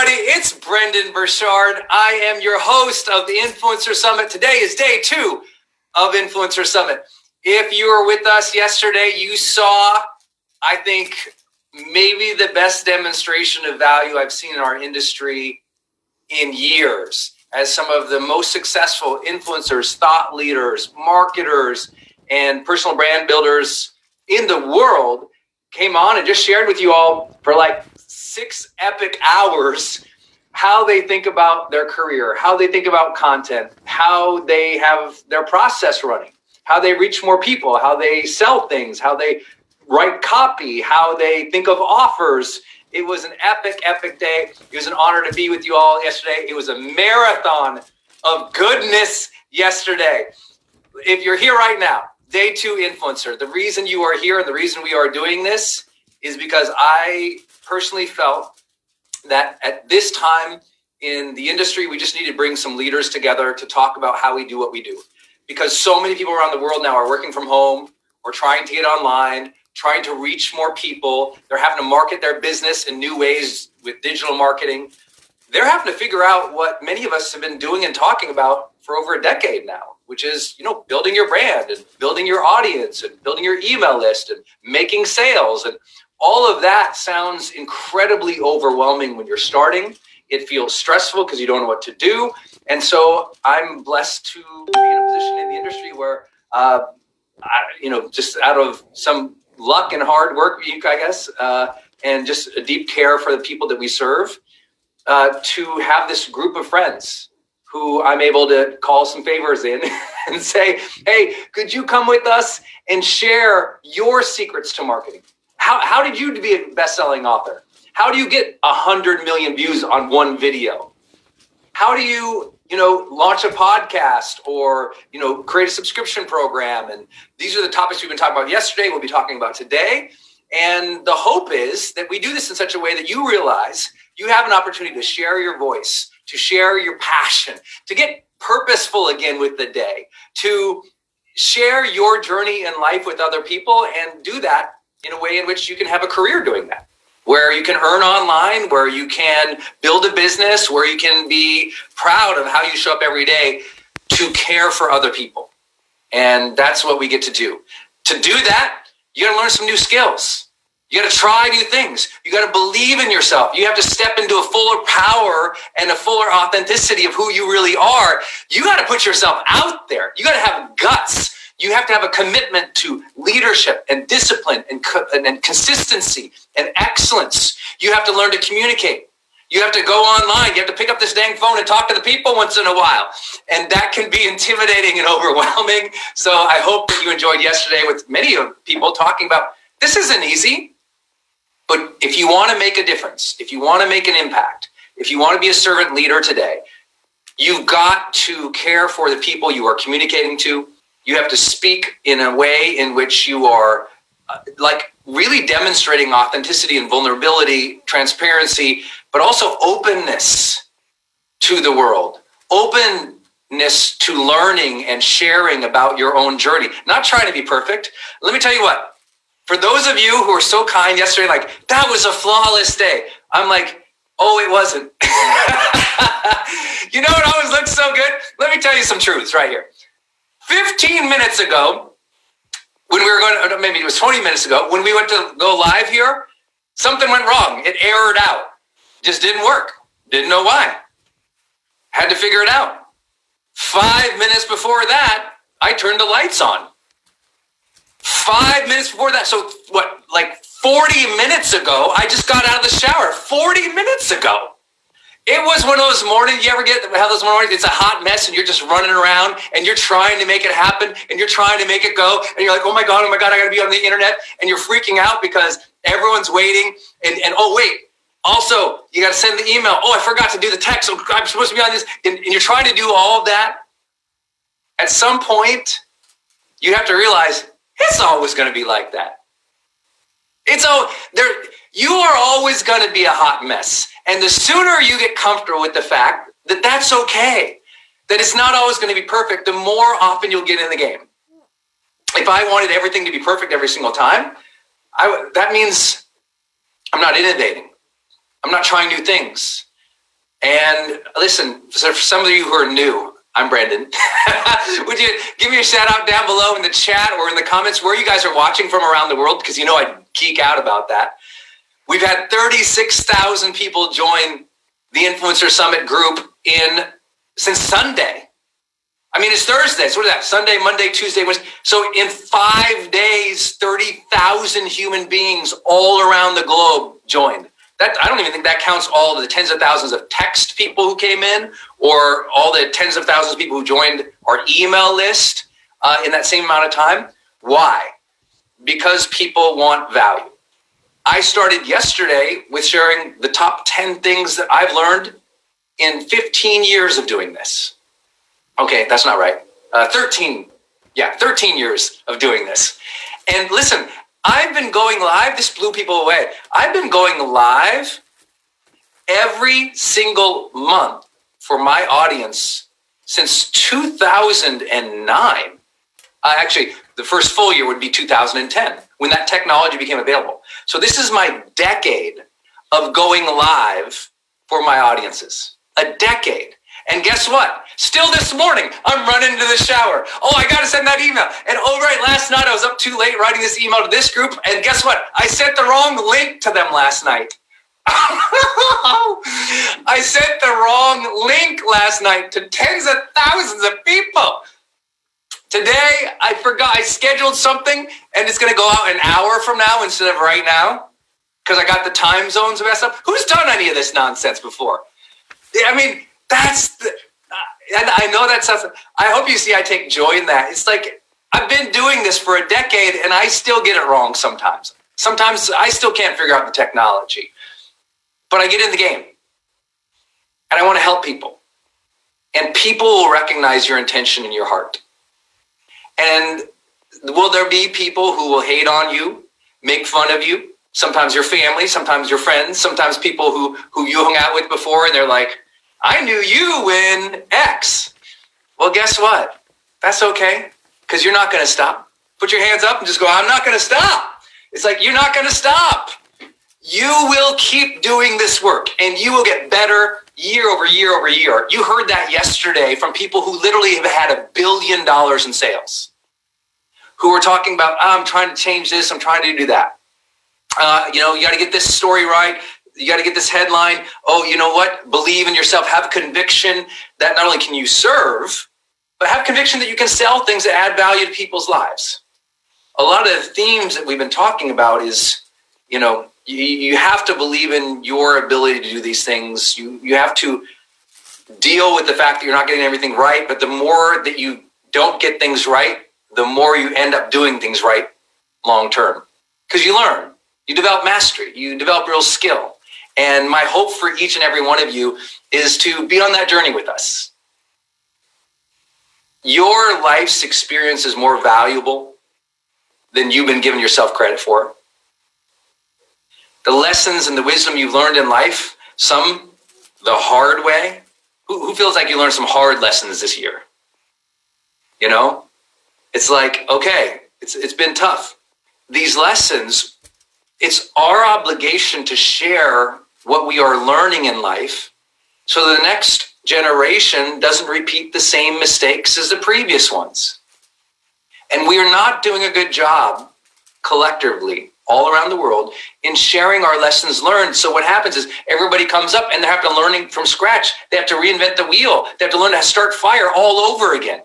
everybody. It's Brendon Burchard. I am your host of the Influencer Summit. Today is day two of Influencer Summit. If you were with us yesterday, you saw, I think, maybe the best demonstration of value I've seen in our industry in years as some of the most successful influencers, thought leaders, marketers, and personal brand builders in the world came on and just shared with you all for like six epic hours how they think about their career, how they think about content, how they have their process running, how they reach more people, how they sell things, how they write copy, how they think of offers. It was an epic, epic day. It was an honor to be with you all yesterday. It was a marathon of goodness yesterday. If you're here right now, day two influencer, the reason you are here and the reason we are doing this is because I personally felt that at this time in the industry, we just need to bring some leaders together to talk about how we do what we do. Because so many people around the world now are working from home or trying to get online, trying to reach more people. They're having to market their business in new ways with digital marketing. They're having to figure out what many of us have been doing and talking about for over a decade now, which is, you know, building your brand and building your audience and building your email list and making sales and all of that sounds incredibly overwhelming when you're starting. It feels stressful because you don't know what to do. And so I'm blessed to be in a position in the industry where, uh, I, you know, just out of some luck and hard work, I guess, uh, and just a deep care for the people that we serve, uh, to have this group of friends who I'm able to call some favors in and say, hey, could you come with us and share your secrets to marketing? How, how did you be a best-selling author? How do you get a hundred million views on one video? How do you, you know, launch a podcast or, you know, create a subscription program? And these are the topics we've been talking about yesterday. We'll be talking about today. And the hope is that we do this in such a way that you realize you have an opportunity to share your voice, to share your passion, to get purposeful again with the day, to share your journey in life with other people and do that in a way in which you can have a career doing that where you can earn online, where you can build a business, where you can be proud of how you show up every day to care for other people. And that's what we get to do. To do that, you got to learn some new skills. You got to try new things. You got to believe in yourself. You have to step into a fuller power and a fuller authenticity of who you really are. You got to put yourself out there. You got to have guts you have to have a commitment to leadership and discipline and, co- and consistency and excellence. You have to learn to communicate. You have to go online. You have to pick up this dang phone and talk to the people once in a while. And that can be intimidating and overwhelming. So I hope that you enjoyed yesterday with many of people talking about this isn't easy. But if you want to make a difference, if you want to make an impact, if you want to be a servant leader today, you've got to care for the people you are communicating to you have to speak in a way in which you are uh, like really demonstrating authenticity and vulnerability, transparency, but also openness to the world, openness to learning and sharing about your own journey, not trying to be perfect. Let me tell you what, for those of you who were so kind yesterday, like, that was a flawless day. I'm like, oh, it wasn't. you know, it always looks so good. Let me tell you some truths right here. 15 minutes ago, when we were going to, maybe it was 20 minutes ago, when we went to go live here, something went wrong. It errored out. Just didn't work. Didn't know why. Had to figure it out. Five minutes before that, I turned the lights on. Five minutes before that. So, what, like 40 minutes ago, I just got out of the shower. 40 minutes ago. It was one of those mornings. You ever get have those mornings? It's a hot mess, and you're just running around, and you're trying to make it happen, and you're trying to make it go, and you're like, "Oh my god, oh my god, I got to be on the internet," and you're freaking out because everyone's waiting, and and oh wait, also you got to send the email. Oh, I forgot to do the text. Oh, I'm supposed to be on this, and, and you're trying to do all of that. At some point, you have to realize it's always going to be like that. It's all there. You are always going to be a hot mess. And the sooner you get comfortable with the fact that that's okay, that it's not always going to be perfect, the more often you'll get in the game. If I wanted everything to be perfect every single time, I, that means I'm not innovating. I'm not trying new things. And listen, for some of you who are new, I'm Brandon. Would you give me a shout out down below in the chat or in the comments where you guys are watching from around the world? Because you know I geek out about that. We've had 36,000 people join the Influencer Summit group in since Sunday. I mean, it's Thursday. So what is that? Sunday, Monday, Tuesday, Wednesday. So in five days, 30,000 human beings all around the globe joined. That, I don't even think that counts all the tens of thousands of text people who came in or all the tens of thousands of people who joined our email list uh, in that same amount of time. Why? Because people want value. I started yesterday with sharing the top 10 things that I've learned in 15 years of doing this. Okay, that's not right. Uh, 13. Yeah, 13 years of doing this. And listen, I've been going live. This blew people away. I've been going live every single month for my audience since 2009. Uh, actually, the first full year would be 2010 when that technology became available. So this is my decade of going live for my audiences. A decade. And guess what? Still this morning, I'm running to the shower. Oh, I got to send that email. And oh, right, last night I was up too late writing this email to this group. And guess what? I sent the wrong link to them last night. I sent the wrong link last night to tens of thousands of people. Today, I forgot, I scheduled something and it's going to go out an hour from now instead of right now because I got the time zones messed up. Who's done any of this nonsense before? I mean, that's the, uh, and I know that sounds, I hope you see I take joy in that. It's like, I've been doing this for a decade and I still get it wrong sometimes. Sometimes I still can't figure out the technology, but I get in the game and I want to help people. And people will recognize your intention in your heart. And will there be people who will hate on you, make fun of you? Sometimes your family, sometimes your friends, sometimes people who, who you hung out with before and they're like, I knew you when X. Well, guess what? That's okay because you're not going to stop. Put your hands up and just go, I'm not going to stop. It's like, you're not going to stop. You will keep doing this work and you will get better year over year over year. You heard that yesterday from people who literally have had a billion dollars in sales, who were talking about, oh, I'm trying to change this, I'm trying to do that. Uh, you know, you got to get this story right. You got to get this headline. Oh, you know what? Believe in yourself. Have conviction that not only can you serve, but have conviction that you can sell things that add value to people's lives. A lot of the themes that we've been talking about is, you know, you, you have to believe in your ability to do these things. You you have to deal with the fact that you're not getting everything right. But the more that you don't get things right, the more you end up doing things right long term because you learn, you develop mastery, you develop real skill. And my hope for each and every one of you is to be on that journey with us. Your life's experience is more valuable than you've been giving yourself credit for. The lessons and the wisdom you've learned in life, some the hard way. Who, who feels like you learned some hard lessons this year? You know, it's like, okay, it's, it's been tough. These lessons it's our obligation to share what we are learning in life so the next generation doesn't repeat the same mistakes as the previous ones. And we are not doing a good job collectively all around the world in sharing our lessons learned. So what happens is everybody comes up and they have to learning from scratch. They have to reinvent the wheel. They have to learn to start fire all over again.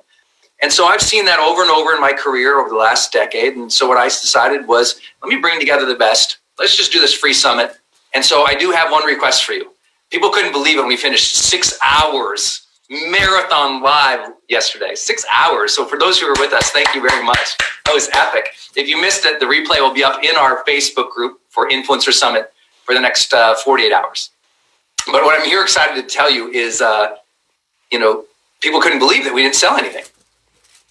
And so I've seen that over and over in my career over the last decade. And so what I decided was, let me bring together the best. Let's just do this free summit. And so I do have one request for you. People couldn't believe it we finished six hours marathon live yesterday. Six hours. So for those who were with us, thank you very much. That was epic. If you missed it, the replay will be up in our Facebook group for Influencer Summit for the next uh, 48 hours. But what I'm here excited to tell you is, uh, you know, people couldn't believe that we didn't sell anything.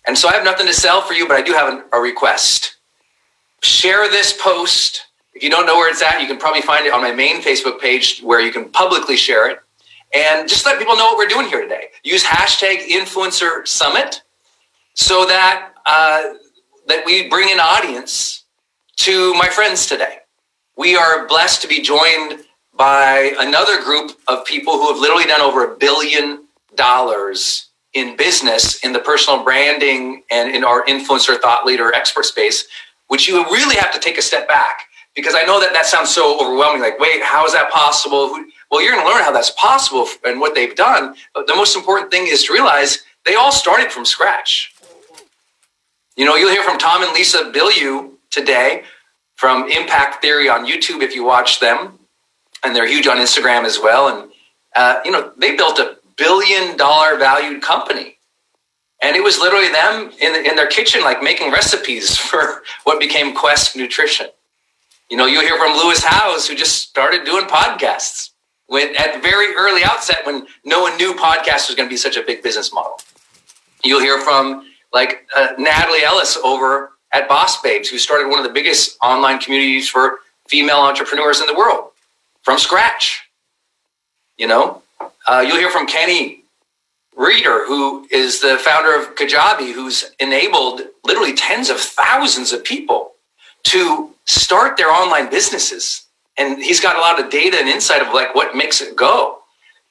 And so I have nothing to sell for you, but I do have a request. Share this post. If you don't know where it's at, you can probably find it on my main Facebook page where you can publicly share it. And just let people know what we're doing here today. Use hashtag influencer summit so that uh, that we bring an audience to my friends today. We are blessed to be joined by another group of people who have literally done over a billion dollars in business in the personal branding and in our influencer thought leader expert space which you really have to take a step back. Because i know that that sounds so overwhelming like wait how is that possible? Well you're going to learn how that's possible and what they've done. But the most important thing is to realize they all started from scratch. You know you'll hear from tom and lisa bilyeu today from impact theory on youtube if you watch them. And they're huge on instagram as well. And uh, you know they built a billion dollar valued company. And it was literally them in, in their kitchen, like making recipes for what became Quest Nutrition. You know, you hear from Lewis Howes, who just started doing podcasts when at very early outset when no one knew podcast was going to be such a big business model. You'll hear from like uh, Natalie Ellis over at Boss Babes, who started one of the biggest online communities for female entrepreneurs in the world from scratch. You know, uh, you'll hear from Kenny Rueter, who is the founder of Kajabi, who's enabled literally tens of thousands of people to start their online businesses. And he's got a lot of data and insight of like what makes it go.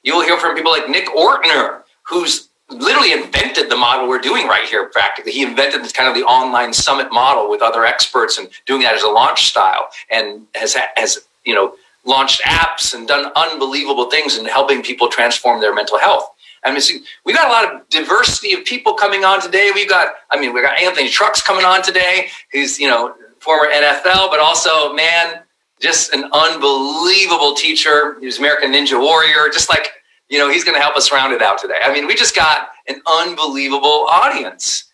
You'll hear from people like Nick Ortner, who's literally invented the model we're doing right here practically. He invented this kind of the online summit model with other experts and doing that as a launch style and has, has you know, launched apps and done unbelievable things in helping people transform their mental health. I mean, see, we got a lot of diversity of people coming on today. We've got, I mean, we got Anthony Trucks coming on today, who's, you know, former NFL, but also, man, just an unbelievable teacher. He was American Ninja Warrior, just like, you know, he's going to help us round it out today. I mean, we just got an unbelievable audience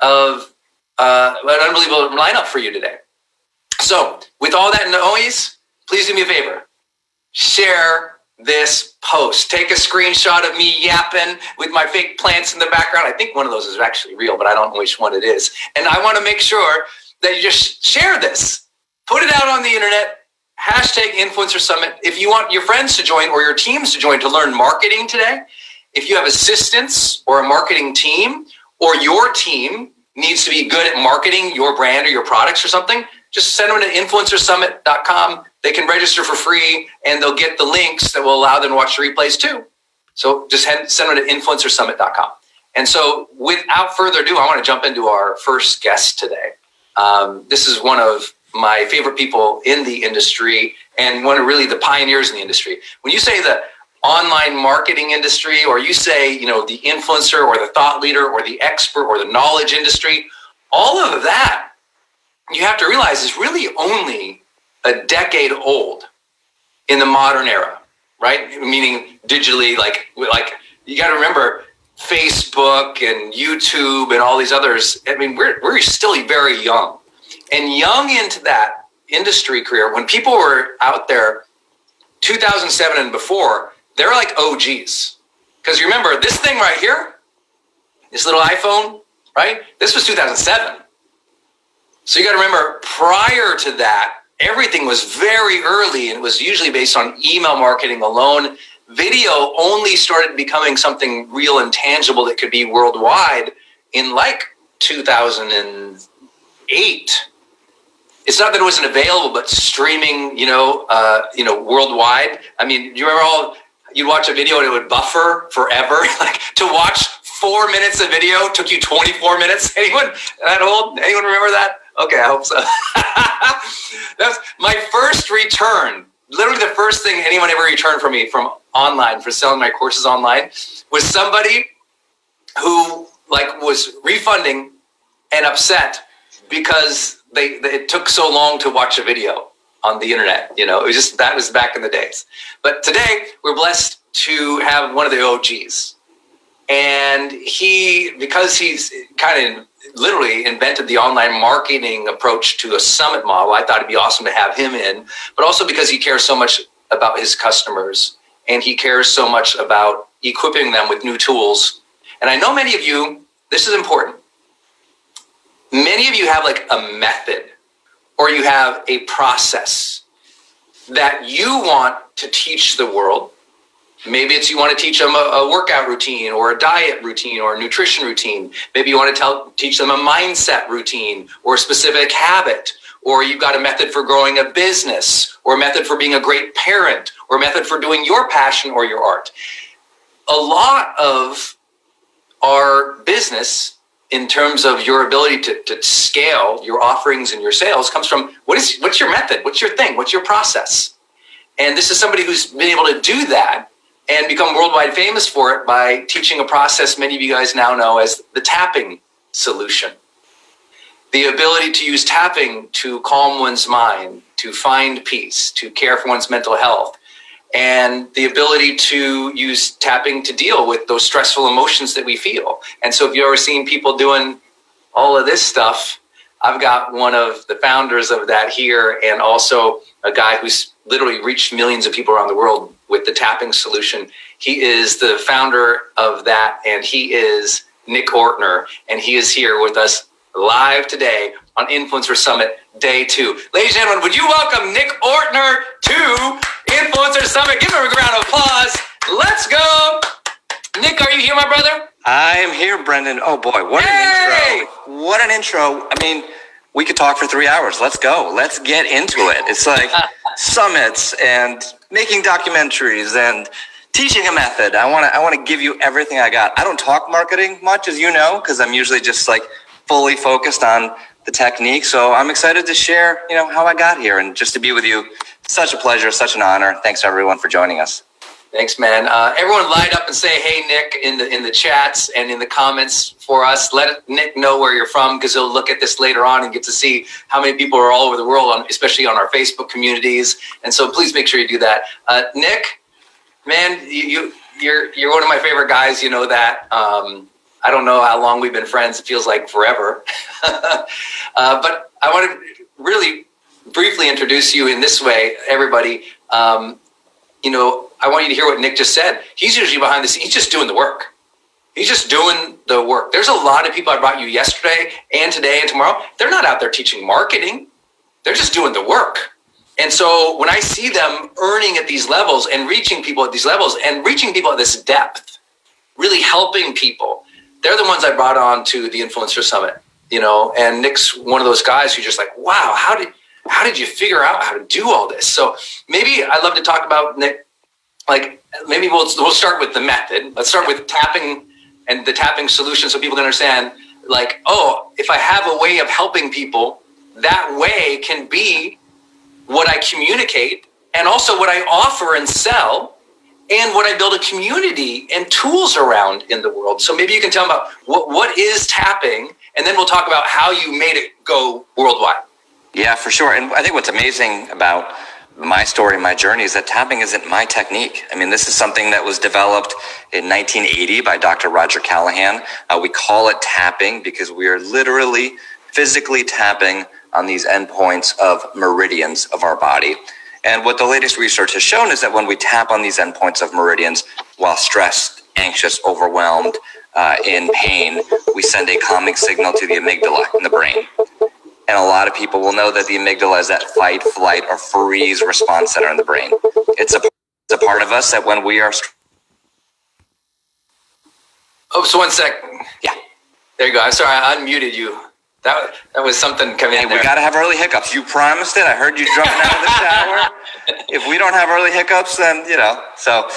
of uh, an unbelievable lineup for you today. So, with all that noise, please do me a favor. Share this post. Take a screenshot of me yapping with my fake plants in the background. I think one of those is actually real, but I don't know which one it is. And I want to make sure that you just share this. Put it out on the internet. Hashtag Influencer Summit. If you want your friends to join or your teams to join to learn marketing today, if you have assistants or a marketing team, or your team needs to be good at marketing your brand or your products or something, just send them to influencersummit.com they can register for free and they'll get the links that will allow them to watch the replays too. So just head, send them to influencersummit.com. And so without further ado, I want to jump into our first guest today. Um, this is one of my favorite people in the industry and one of really the pioneers in the industry. When you say the online marketing industry, or you say, you know, the influencer or the thought leader or the expert or the knowledge industry, all of that you have to realize is really only a decade old in the modern era, right? Meaning digitally, like like you got to remember Facebook and YouTube and all these others. I mean, we're we're still very young, and young into that industry career. When people were out there, 2007 and before, they're like OGs. Because remember, this thing right here, this little iPhone, right? This was 2007. So you got to remember, prior to that, everything was very early and it was usually based on email marketing alone. Video only started becoming something real and tangible that could be worldwide in like 2008. It's not that it wasn't available, but streaming, you know, uh, you know, worldwide. I mean, you remember all? You'd watch a video and it would buffer forever. like to watch four minutes of video took you 24 minutes. Anyone that old? Anyone remember that? Okay, I hope so. That's my first return. Literally, the first thing anyone ever returned from me from online for selling my courses online was somebody who like was refunding and upset because they it took so long to watch a video on the internet. You know, it was just that was back in the days. But today we're blessed to have one of the OGs, and he because he's kind of literally invented the online marketing approach to a summit model. I thought it'd be awesome to have him in, but also because he cares so much about his customers and he cares so much about equipping them with new tools. And I know many of you, this is important. Many of you have like a method or you have a process that you want to teach the world Maybe it's you want to teach them a, a, workout routine or a diet routine or a nutrition routine. Maybe you want to tell, teach them a mindset routine or a specific habit. or you've got a method for growing a business, or a method for being a great parent, or a method for doing your passion or your art. A lot of our business in terms of your ability to, to scale your offerings and your sales comes from what is what's your method what's your thing what's your process and this is somebody who's been able to do that and become worldwide famous for it by teaching a process many of you guys now know as the tapping solution the ability to use tapping to calm one's mind to find peace to care for one's mental health and the ability to use tapping to deal with those stressful emotions that we feel. And so, if you've ever seen people doing all of this stuff, I've got one of the founders of that here, and also a guy who's literally reached millions of people around the world with the tapping solution. He is the founder of that, and he is Nick Ortner, and he is here with us live today on Influencer Summit Day 2. Ladies and gentlemen, would you welcome Nick Ortner to Influencer Summit? Give him a round of applause. Let's go. Nick, are you here, my brother? I am here, Brendon. Oh boy, what hey! an intro. What an intro. I mean, we could talk for three hours. Let's go. Let's get into it. It's like summits and making documentaries and teaching a method. I want to I want to give you everything I got. I don't talk marketing much as you know because I'm usually just like fully focused on the technique. So I'm excited to share, you know, how I got here and just to be with you. Such a pleasure, such an honor. Thanks everyone for joining us. Thanks, man. Uh, everyone, light up and say, "Hey, Nick!" in the in the chats and in the comments for us. Let Nick know where you're from because he'll look at this later on and get to see how many people are all over the world, on, especially on our Facebook communities. And so, please make sure you do that. Uh, Nick, man, you, you you're you're one of my favorite guys. You know that. Um, I don't know how long we've been friends. It feels like forever. uh, but I want to really briefly introduce you in this way, everybody. Um, you know, I want you to hear what Nick just said. He's usually behind the scenes. He's just doing the work. He's just doing the work. There's a lot of people I brought you yesterday and today and tomorrow. They're not out there teaching marketing. They're just doing the work. And so when I see them earning at these levels and reaching people at these levels and reaching people at this depth, really helping people, they're the ones I brought on to the Influencer Summit, you know, and Nick's one of those guys who's just like, wow, how did, how did you figure out how to do all this? So maybe I'd love to talk about Nick, like maybe we'll, we'll start with the method. Let's start with tapping and the tapping solution so people can understand like, oh, if I have a way of helping people, that way can be what I communicate and also what I offer and sell and what I build a community and tools around in the world. So maybe you can tell them about what, what is tapping, and then we'll talk about how you made it go worldwide. Yeah, for sure. And I think what's amazing about my story, my journey is that tapping isn't my technique. I mean, this is something that was developed in 1980 by Dr. Roger Callahan. Uh, we call it tapping because we are literally physically tapping on these endpoints of meridians of our body. And what the latest research has shown is that when we tap on these endpoints of meridians while stressed, anxious, overwhelmed, uh, in pain, we send a calming signal to the amygdala in the brain. And a lot of people will know that the amygdala is that fight, flight, or freeze response center in the brain. It's a, it's a part of us that when we are. Oh, so one sec. Yeah. There you go. I'm sorry, I unmuted you. That, that was something coming hey, in there. We got to have early hiccups. You promised it. I heard you jumping out of the shower. if we don't have early hiccups, then, you know. So,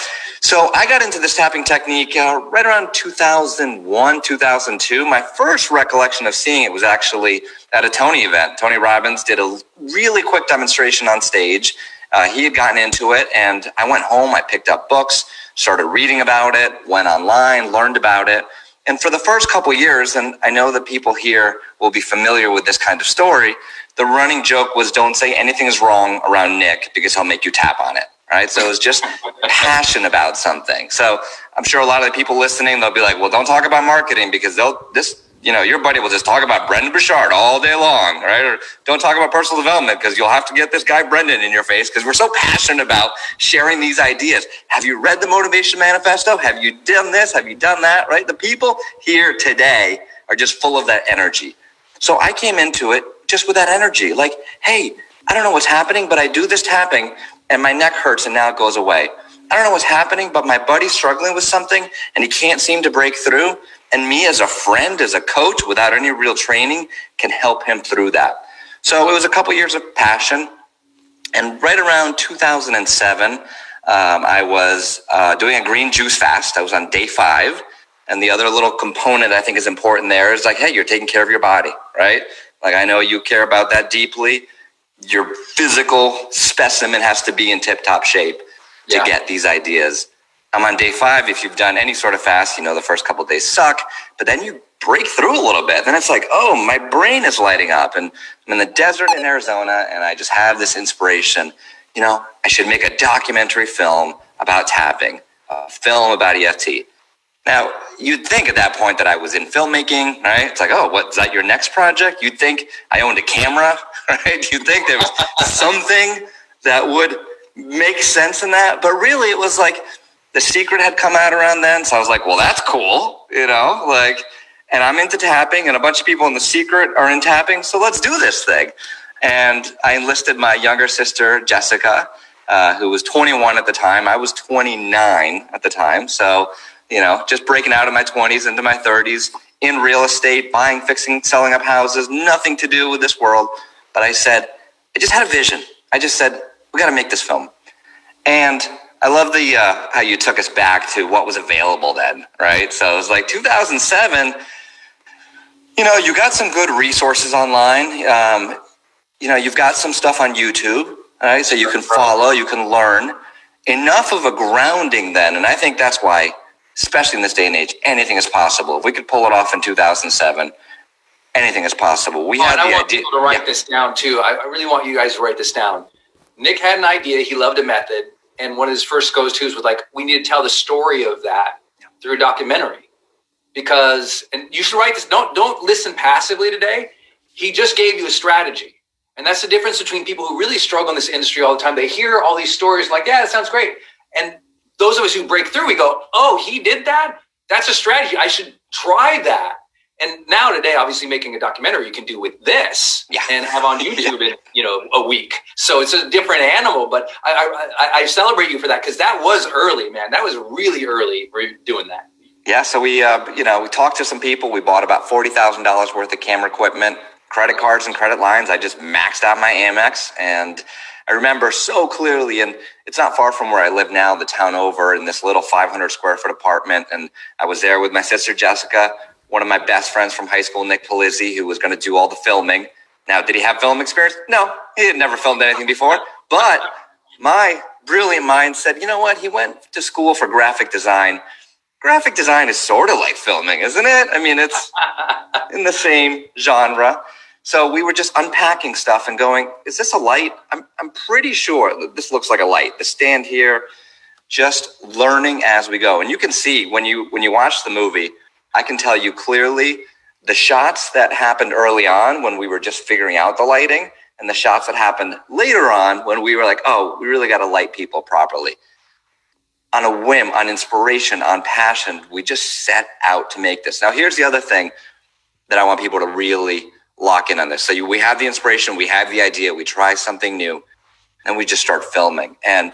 so I got into this tapping technique uh, right around 2001, 2002. My first recollection of seeing it was actually at a Tony event. Tony Robbins did a really quick demonstration on stage. Uh, he had gotten into it, and I went home. I picked up books, started reading about it, went online, learned about it. And for the first couple years, and I know that people here will be familiar with this kind of story, the running joke was don't say anything is wrong around Nick because he'll make you tap on it. Right. So it was just passion about something. So I'm sure a lot of the people listening, they'll be like, well, don't talk about marketing because they'll, this you know, your buddy will just talk about Brendon Burchard all day long, right? Or don't talk about personal development because you'll have to get this guy Brendon in your face because we're so passionate about sharing these ideas. Have you read the Motivation Manifesto? Have you done this? Have you done that? Right? The people here today are just full of that energy. So I came into it just with that energy. Like, hey, I don't know what's happening, but I do this tapping and my neck hurts and now it goes away. I don't know what's happening, but my buddy's struggling with something and he can't seem to break through. And me as a friend, as a coach, without any real training, can help him through that. So it was a couple years of passion. And right around 2007, um, I was uh, doing a green juice fast. I was on day five. And the other little component I think is important there is like, hey, you're taking care of your body, right? Like I know you care about that deeply. Your physical specimen has to be in tip top shape to yeah. get these ideas. I'm on day five. If you've done any sort of fast, you know the first couple days suck, but then you break through a little bit. Then it's like, oh, my brain is lighting up. And I'm in the desert in Arizona, and I just have this inspiration. You know, I should make a documentary film about tapping, a film about EFT. Now, you'd think at that point that I was in filmmaking, right? It's like, oh, what's that your next project? You'd think I owned a camera, right? You'd think there was something that would make sense in that. But really, it was like the secret had come out around then. So I was like, well, that's cool, you know, like, and I'm into tapping, and a bunch of people in the secret are in tapping. So let's do this thing. And I enlisted my younger sister, Jessica, uh, who was 21 at the time. I was 29 at the time. So you know, just breaking out of my 20s into my 30s in real estate, buying, fixing, selling up houses, nothing to do with this world. But I said, I just had a vision. I just said, we got to make this film. And I love the uh, how you took us back to what was available then, right? So it was like 2007. You know, you got some good resources online. Um, you know, you've got some stuff on YouTube, right? So you can follow, you can learn. Enough of a grounding then, and I think that's why especially in this day and age, anything is possible. If we could pull it off in 2007, anything is possible. We oh, had the I want idea. people to write yeah. this down too. I, I really want you guys to write this down. Nick had an idea. He loved a method, and one of his first goes tos was like, "We need to tell the story of that through a documentary." Because, and you should write this. Don't don't listen passively today. He just gave you a strategy. And that's the difference between people who really struggle in this industry all the time. They hear all these stories like, yeah, that sounds great. And those of us who break through, we go, oh, he did that? That's a strategy. I should try that. And now today, obviously, making a documentary you can do with this yeah. and have on YouTube in you know a week. So it's a different animal. But I I, I celebrate you for that because that was early, man. That was really early for doing that. Yeah. So we uh, you know we talked to some people. We bought about forty thousand dollars worth of camera equipment, credit cards, and credit lines. I just maxed out my Amex and I remember so clearly, and it's not far from where I live now, the town over, in this little 500 square foot apartment. And I was there with my sister Jessica, one of my best friends from high school, Nick Polizzi, who was going to do all the filming. Now, did he have film experience? No, he had never filmed anything before. But my brilliant mind said, you know what? He went to school for graphic design. Graphic design is sort of like filming, isn't it? I mean, it's in the same genre. So we were just unpacking stuff and going, is this a light? I'm, I'm pretty sure that this looks like a light. The stand here, just learning as we go. And you can see when you, when you watch the movie, I can tell you clearly the shots that happened early on when we were just figuring out the lighting and the shots that happened later on when we were like, oh, we really got to light people properly. On a whim, on inspiration, on passion, we just set out to make this. Now, here's the other thing that I want people to really lock in on this. So you, we have the inspiration, we have the idea, we try something new, and we just start filming. And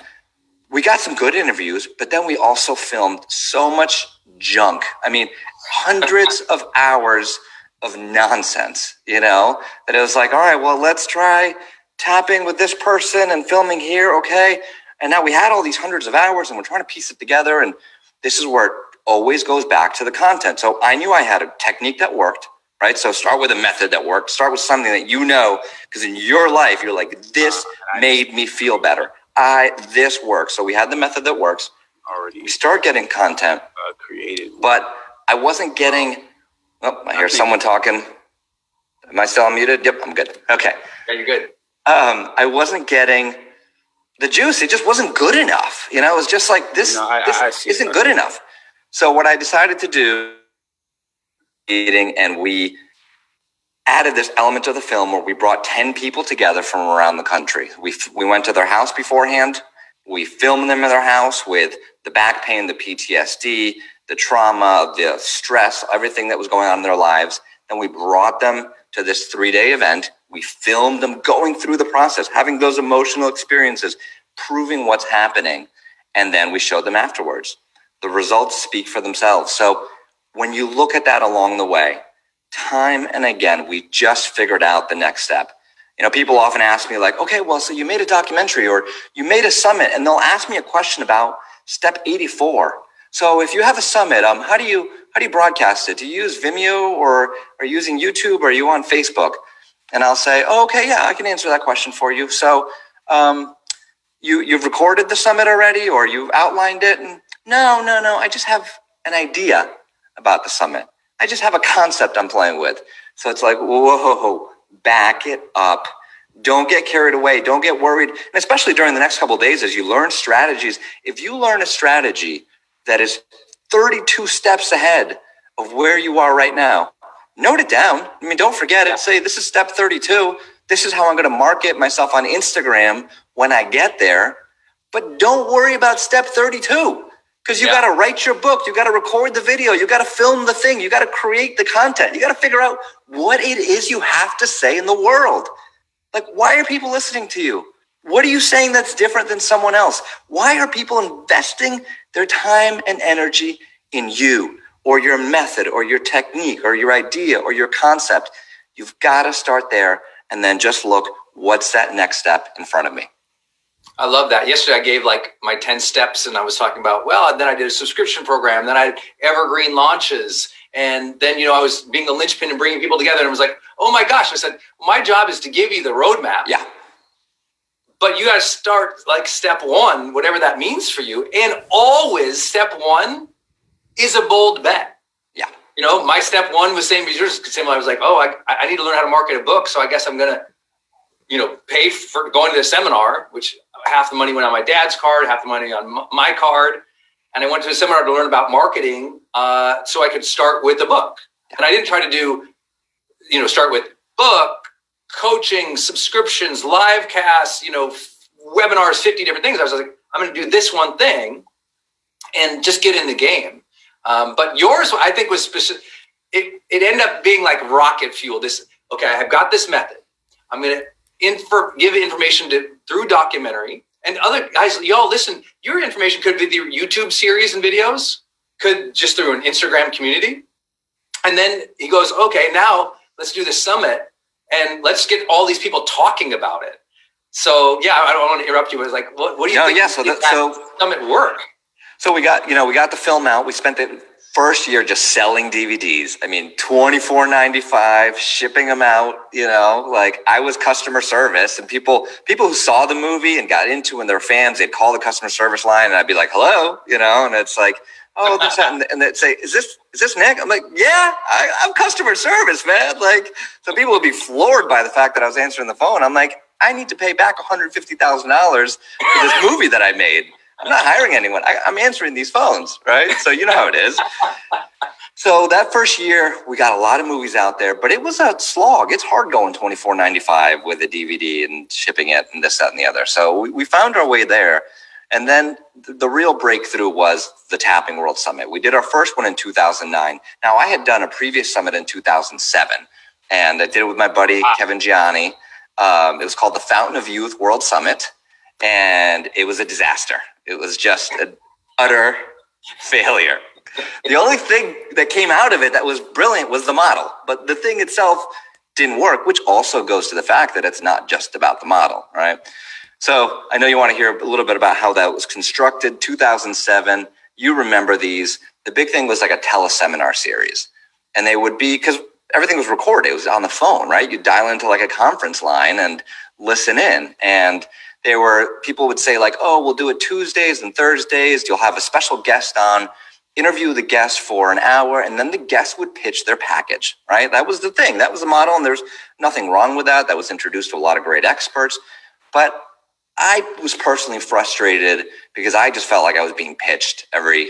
we got some good interviews, but then we also filmed so much junk. I mean, hundreds of hours of nonsense, you know, that it was like, all right, well, let's try tapping with this person and filming here. Okay. And now we had all these hundreds of hours and we're trying to piece it together. And this is where it always goes back to the content. So I knew I had a technique that worked right? So start with a method that works. Start with something that you know, because in your life, you're like, this made me feel better. I, this works. So we had the method that works. Already. We start getting content uh, created. But I wasn't getting, oh, I hear someone talking. Am I still unmuted? Yep, I'm good. Okay. Yeah, you're good. Um, I wasn't getting the juice. It just wasn't good enough. You know, it was just like this, no, I, this I isn't good enough. So what I decided to do meeting and we added this element to the film where we brought 10 people together from around the country. We, we went to their house beforehand. We filmed them in their house with the back pain, the PTSD, the trauma, the stress, everything that was going on in their lives. And we brought them to this three day event. We filmed them going through the process, having those emotional experiences, proving what's happening. And then we showed them afterwards. The results speak for themselves. So when you look at that along the way, time and again, we just figured out the next step. You know, people often ask me like, okay, well, so you made a documentary or you made a summit and they'll ask me a question about step 84. So if you have a summit, um, how do you, how do you broadcast it? Do you use Vimeo or are you using YouTube or are you on Facebook? And I'll say, oh, okay, yeah, I can answer that question for you. So, um, you, you've recorded the summit already or you've outlined it? And no, no, no. I just have an idea about the summit. I just have a concept I'm playing with. So it's like, whoa, back it up. Don't get carried away. Don't get worried. And especially during the next couple days, as you learn strategies, if you learn a strategy that is 32 steps ahead of where you are right now, note it down. I mean, don't forget it. Say, this is step 32. This is how I'm going to market myself on Instagram when I get there. But don't worry about step 32 because you yeah. got to write your book, you got to record the video, you got to film the thing, you got to create the content, you got to figure out what it is you have to say in the world. Like, why are people listening to you? What are you saying that's different than someone else? Why are people investing their time and energy in you or your method or your technique or your idea or your concept? You've got to start there and then just look what's that next step in front of me. I love that. Yesterday I gave like my 10 steps and I was talking about, well, then I did a subscription program, then I had evergreen launches. And then, you know, I was being the linchpin and bringing people together. And I was like, oh my gosh. I said, my job is to give you the roadmap. Yeah. But you got to start like step one, whatever that means for you. And always step one is a bold bet. Yeah. You know, my step one was same as yours. Same. I was like, oh, I, I need to learn how to market a book. So I guess I'm going to, you know, pay for going to the seminar, which half the money went on my dad's card, half the money on my card. And I went to a seminar to learn about marketing uh, so I could start with a book. And I didn't try to do, you know, start with book, coaching, subscriptions, live casts, you know, webinars, 50 different things. I was like, I'm going to do this one thing and just get in the game. Um, but yours, I think, was specific. It, it ended up being like rocket fuel. This, okay, I've got this method. I'm going to infor- give information to through documentary and other guys. Y'all listen. Your information could be through YouTube series and videos, could just through an Instagram community, and then he goes, okay, now let's do the summit and let's get all these people talking about it. So yeah, I don't want to interrupt you, but it's like, what, what do you no, think? Yeah, so, that, so summit work. So we got, you know, we got the film out. We spent it first year just selling DVDs. I mean, twenty four ninety five, shipping them out. You know, like I was customer service, and people people who saw the movie and got into and they're fans, they'd call the customer service line, and I'd be like, "Hello," you know, and it's like, "Oh, this," and they'd say, "Is this is this Nick?" I'm like, "Yeah, I, I'm customer service, man." Like, so people would be floored by the fact that I was answering the phone. I'm like, I need to pay back one hundred fifty thousand dollars for this movie that I made. I'm not hiring anyone. I, I'm answering these phones, right? So you know how it is. So that first year, we got a lot of movies out there, but it was a slog. It's hard going twenty four ninety five with a DVD and shipping it and this, that, and the other. So we, we found our way there. And then the real breakthrough was the Tapping World Summit. We did our first one in 2009. Now, I had done a previous summit in 2007, and I did it with my buddy Kevin Gianni. Um, it was called the Fountain of Youth World Summit, and it was a disaster. It was just an utter failure. The only thing that came out of it that was brilliant was the model, but the thing itself didn't work, which also goes to the fact that it's not just about the model, right? So I know you want to hear a little bit about how that was constructed. 2007, you remember these. The big thing was like a teleseminar series, and they would be because everything was recorded. It was on the phone, right? You dial into like a conference line and listen in, and there were people would say like, "Oh, we'll do it Tuesdays and Thursdays. You'll have a special guest on." Interview the guest for an hour, and then the guest would pitch their package. Right? That was the thing. That was the model, and there's nothing wrong with that. That was introduced to a lot of great experts, but I was personally frustrated because I just felt like I was being pitched every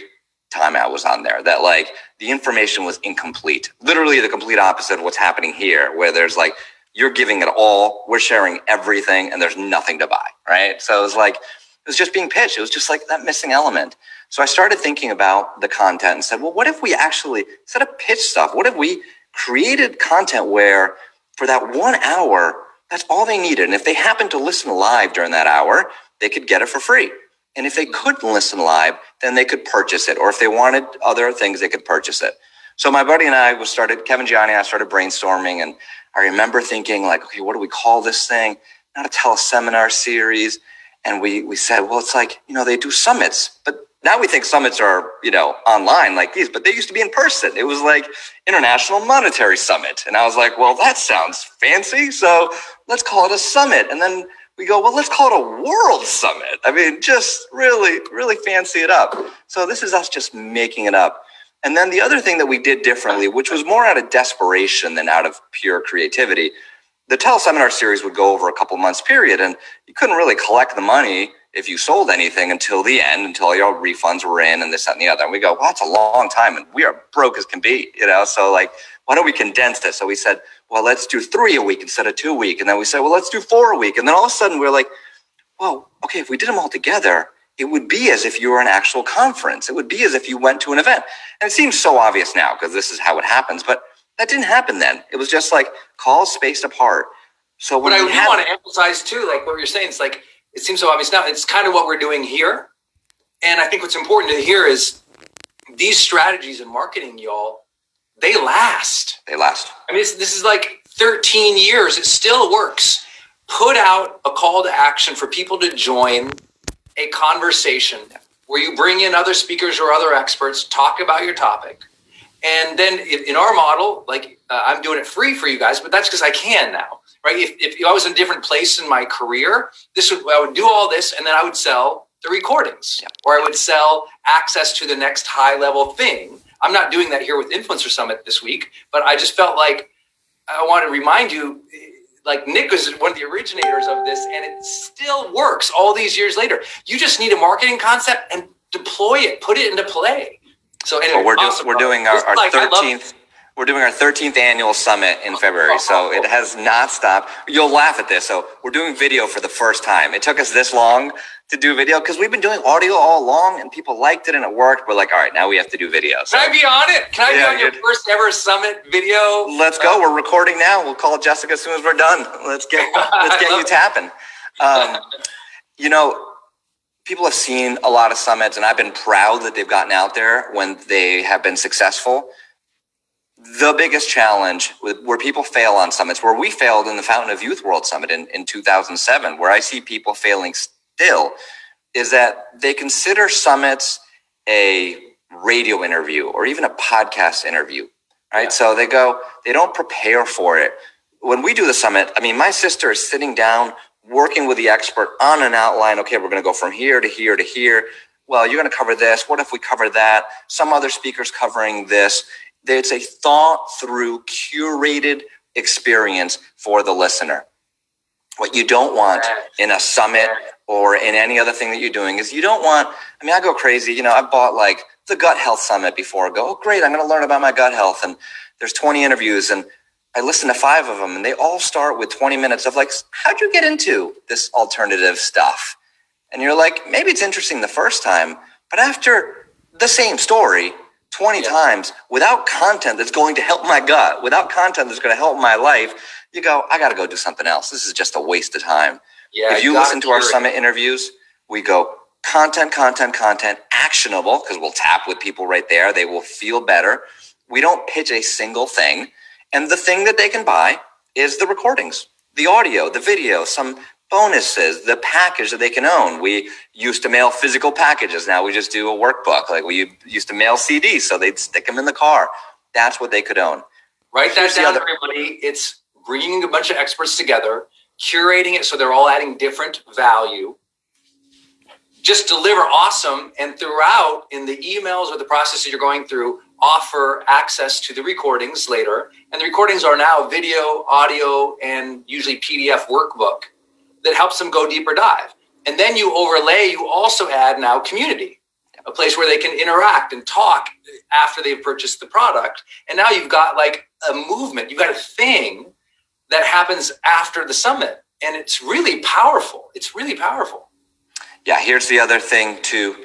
time I was on there. That like the information was incomplete. Literally the complete opposite of what's happening here, where there's like you're giving it all, we're sharing everything, and there's nothing to buy, right? So it was like, it was just being pitched. It was just like that missing element. So I started thinking about the content and said, well, what if we actually, instead of pitch stuff, what if we created content where for that one hour, that's all they needed. And if they happened to listen live during that hour, they could get it for free. And if they couldn't listen live, then they could purchase it. Or if they wanted other things, they could purchase it. So my buddy and I was started, Kevin Gianni, I started brainstorming and I remember thinking like, okay, what do we call this thing? Not a teleseminar series. And we, we said, well, it's like, you know, they do summits, but now we think summits are, you know, online like these, but they used to be in person. It was like International Monetary Summit. And I was like, well, that sounds fancy. So let's call it a summit. And then we go, well, let's call it a world summit. I mean, just really, really fancy it up. So this is us just making it up. And then the other thing that we did differently, which was more out of desperation than out of pure creativity, the teleseminar series would go over a couple months period and you couldn't really collect the money if you sold anything until the end, until your refunds were in and this, that, and the other. And we go, well, that's a long time and we are broke as can be, you know? So like, why don't we condense this? So we said, well, let's do three a week instead of two a week. And then we said, well, let's do four a week. And then all of a sudden we we're like, well, okay, if we did them all together, it would be as if you were an actual conference. It would be as if you went to an event. And it seems so obvious now because this is how it happens, but that didn't happen then. It was just like calls spaced apart. So what I do want to emphasize too, like what you're saying, it's like it seems so obvious now. It's kind of what we're doing here. And I think what's important to hear is these strategies in marketing, y'all, they last. They last. I mean, this, this is like 13 years. It still works. Put out a call to action for people to join a conversation where you bring in other speakers or other experts, talk about your topic. And then in our model, like uh, I'm doing it free for you guys, but that's because I can now right? If, if I was in a different place in my career, this would I would do all this, and then I would sell the recordings, yeah. or I would sell access to the next high level thing. I'm not doing that here with Influencer Summit this week, but I just felt like I want to remind you, like Nick was one of the originators of this, and it still works all these years later. You just need a marketing concept and deploy it, put it into play. So anyway, well, we're, awesome, do, we're doing our, our like, 13th we're doing our 13th annual summit in February, so it has not stopped. You'll laugh at this. So we're doing video for the first time. It took us this long to do video because we've been doing audio all along and people liked it and it worked. We're like, all right, now we have to do video. So, Can I be on it? Can I yeah, be on your first ever summit video? Let's go. We're recording now. We'll call Jessica as soon as we're done. Let's get let's get you tapping. Um, you know, people have seen a lot of summits and I've been proud that they've gotten out there when they have been successful the biggest challenge with, where people fail on summits, where we failed in the Fountain of Youth World Summit in, in 2007, where I see people failing still, is that they consider summits a radio interview or even a podcast interview, right? Yeah. So they go, they don't prepare for it. When we do the summit, I mean, my sister is sitting down, working with the expert on an outline. Okay, we're going to go from here to here to here. Well, you're going to cover this. What if we cover that? Some other speakers covering this it's a thought through curated experience for the listener. What you don't want in a summit or in any other thing that you're doing is you don't want, I mean, I go crazy. You know, I bought like the gut health summit before. I go, oh, great, I'm going to learn about my gut health. And there's 20 interviews and I listen to five of them and they all start with 20 minutes of like, how'd you get into this alternative stuff? And you're like, maybe it's interesting the first time, but after the same story, 20 yeah. times without content that's going to help my gut, without content that's going to help my life, you go, I got to go do something else. This is just a waste of time. Yeah, if you listen to our summit interviews, we go content, content, content, actionable because we'll tap with people right there. They will feel better. We don't pitch a single thing. And the thing that they can buy is the recordings, the audio, the video, some bonuses, the package that they can own. We used to mail physical packages. Now we just do a workbook. Like we used to mail CDs, so they'd stick them in the car. That's what they could own. Write that down, other- everybody. It's bringing a bunch of experts together, curating it so they're all adding different value. Just deliver awesome, and throughout in the emails or the processes you're going through, offer access to the recordings later. And the recordings are now video, audio, and usually PDF workbook that helps them go deeper dive. And then you overlay, you also add now community, a place where they can interact and talk after they've purchased the product. And now you've got like a movement, you've got a thing that happens after the summit. And it's really powerful. It's really powerful. Yeah, here's the other thing to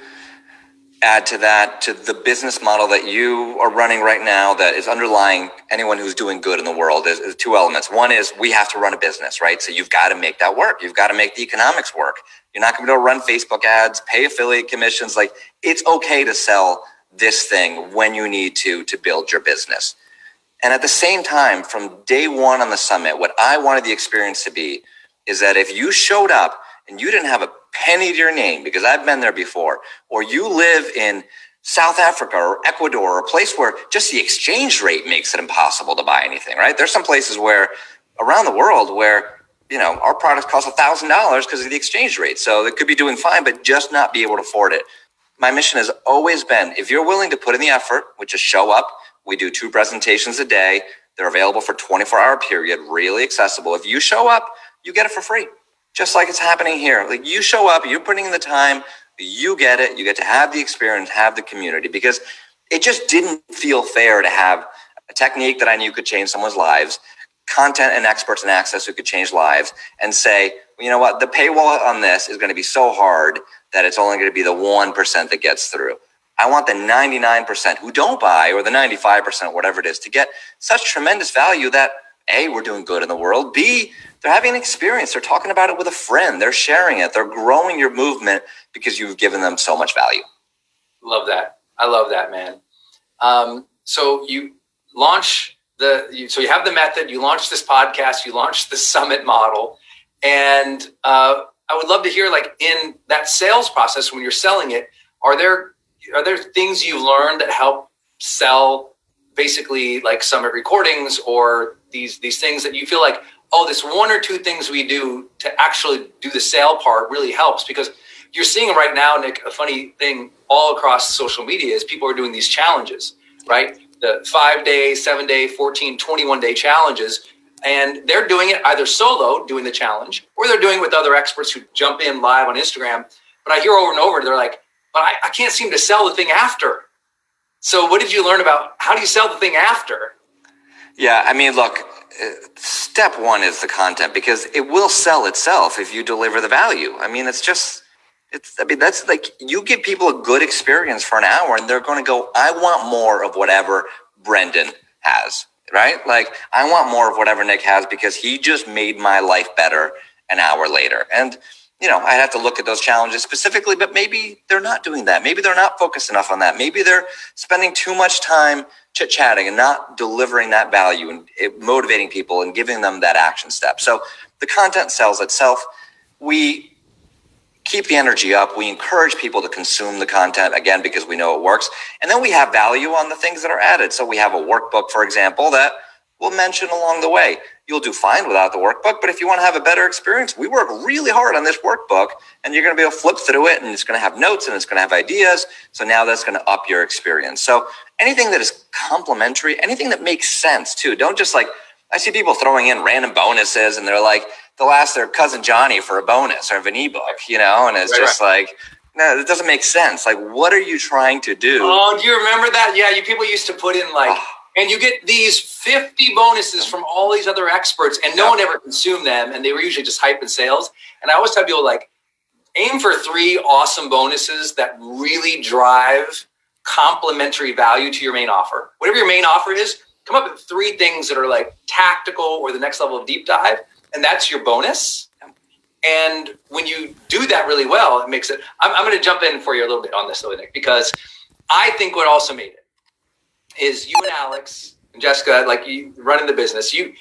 add to that, to the business model that you are running right now that is underlying anyone who's doing good in the world is, is two elements. One is we have to run a business, right? So you've got to make that work. You've got to make the economics work. You're not going to run Facebook ads, pay affiliate commissions. Like it's okay to sell this thing when you need to to build your business. And at the same time, from day one on the summit, what I wanted the experience to be is that if you showed up and you didn't have a penny to your name, because I've been there before, or you live in South Africa or Ecuador or a place where just the exchange rate makes it impossible to buy anything, right? There's some places where around the world where, you know, our products cost a thousand dollars because of the exchange rate. So they could be doing fine, but just not be able to afford it. My mission has always been if you're willing to put in the effort, which is show up, we do two presentations a day. They're available for 24 hour period, really accessible. If you show up, you get it for free. Just like it's happening here. Like you show up, you're putting in the time, you get it. You get to have the experience, have the community because it just didn't feel fair to have a technique that I knew could change someone's lives, content and experts and access who could change lives, and say, you know what, the paywall on this is going to be so hard that it's only going to be the 1% that gets through. I want the 99% who don't buy or the 95%, whatever it is, to get such tremendous value that A, we're doing good in the world. B, they're having an experience. They're talking about it with a friend. They're sharing it. They're growing your movement because you've given them so much value. Love that. I love that, man. Um, so you launch the, you, so you have the method, you launch this podcast, you launch the summit model. And uh, I would love to hear like in that sales process, when you're selling it, are there, are there things you've learned that help sell basically like summit recordings or these, these things that you feel like, oh, this one or two things we do to actually do the sale part really helps because you're seeing right now, Nick, a funny thing all across social media is people are doing these challenges, right? The five day, seven day, 14, 21 day challenges. And they're doing it either solo, doing the challenge, or they're doing it with other experts who jump in live on Instagram. But I hear over and over, they're like, but I, I can't seem to sell the thing after. So, what did you learn about how do you sell the thing after? Yeah, I mean, look, uh, step one is the content because it will sell itself if you deliver the value. I mean, it's just, it's, I mean, that's like you give people a good experience for an hour and they're going to go, I want more of whatever Brendon has, right? Like, I want more of whatever Nick has because he just made my life better an hour later. And, you know, I'd have to look at those challenges specifically, but maybe they're not doing that. Maybe they're not focused enough on that. Maybe they're spending too much time chit chatting and not delivering that value and motivating people and giving them that action step. So the content sells itself. We keep the energy up. We encourage people to consume the content again because we know it works. And then we have value on the things that are added. So we have a workbook, for example, that we'll mention along the way. You'll do fine without the workbook, but if you want to have a better experience, we work really hard on this workbook and you're going to be able to flip through it and it's going to have notes and it's going to have ideas. So now that's going to up your experience. So anything that is complementary, anything that makes sense too. Don't just like, I see people throwing in random bonuses and they're like, they'll ask their cousin Johnny for a bonus or an ebook, you know, and it's right, just right. like, no, it doesn't make sense. Like, what are you trying to do? Oh, do you remember that? Yeah, you people used to put in like, oh. And you get these 50 bonuses from all these other experts, and no one ever consumed them, and they were usually just hype and sales. And I always tell people like, aim for three awesome bonuses that really drive complementary value to your main offer. Whatever your main offer is, come up with three things that are like tactical or the next level of deep dive, and that's your bonus. And when you do that really well, it makes it. I'm, I'm going to jump in for you a little bit on this, though, Nick, because I think what also made it is you and Alex and Jessica, like you running the business, you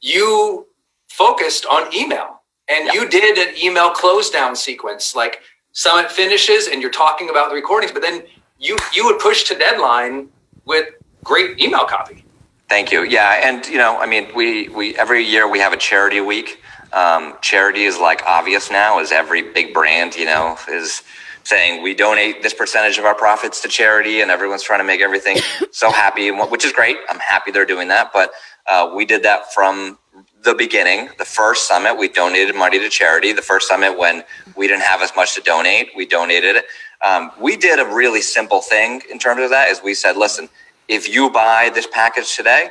you focused on email and yep. you did an email close down sequence, like summit finishes, and you're talking about the recordings, but then you you would push to deadline with great email copy. Thank you. Yeah, and you know, I mean, we we every year we have a charity week. Um, charity is like obvious now, as every big brand, you know, is saying we donate this percentage of our profits to charity, and everyone's trying to make everything so happy, which is great. I'm happy they're doing that, but uh, we did that from the beginning. The first summit, we donated money to charity. The first summit, when we didn't have as much to donate, we donated it. Um, we did a really simple thing in terms of that is we said, listen, if you buy this package today,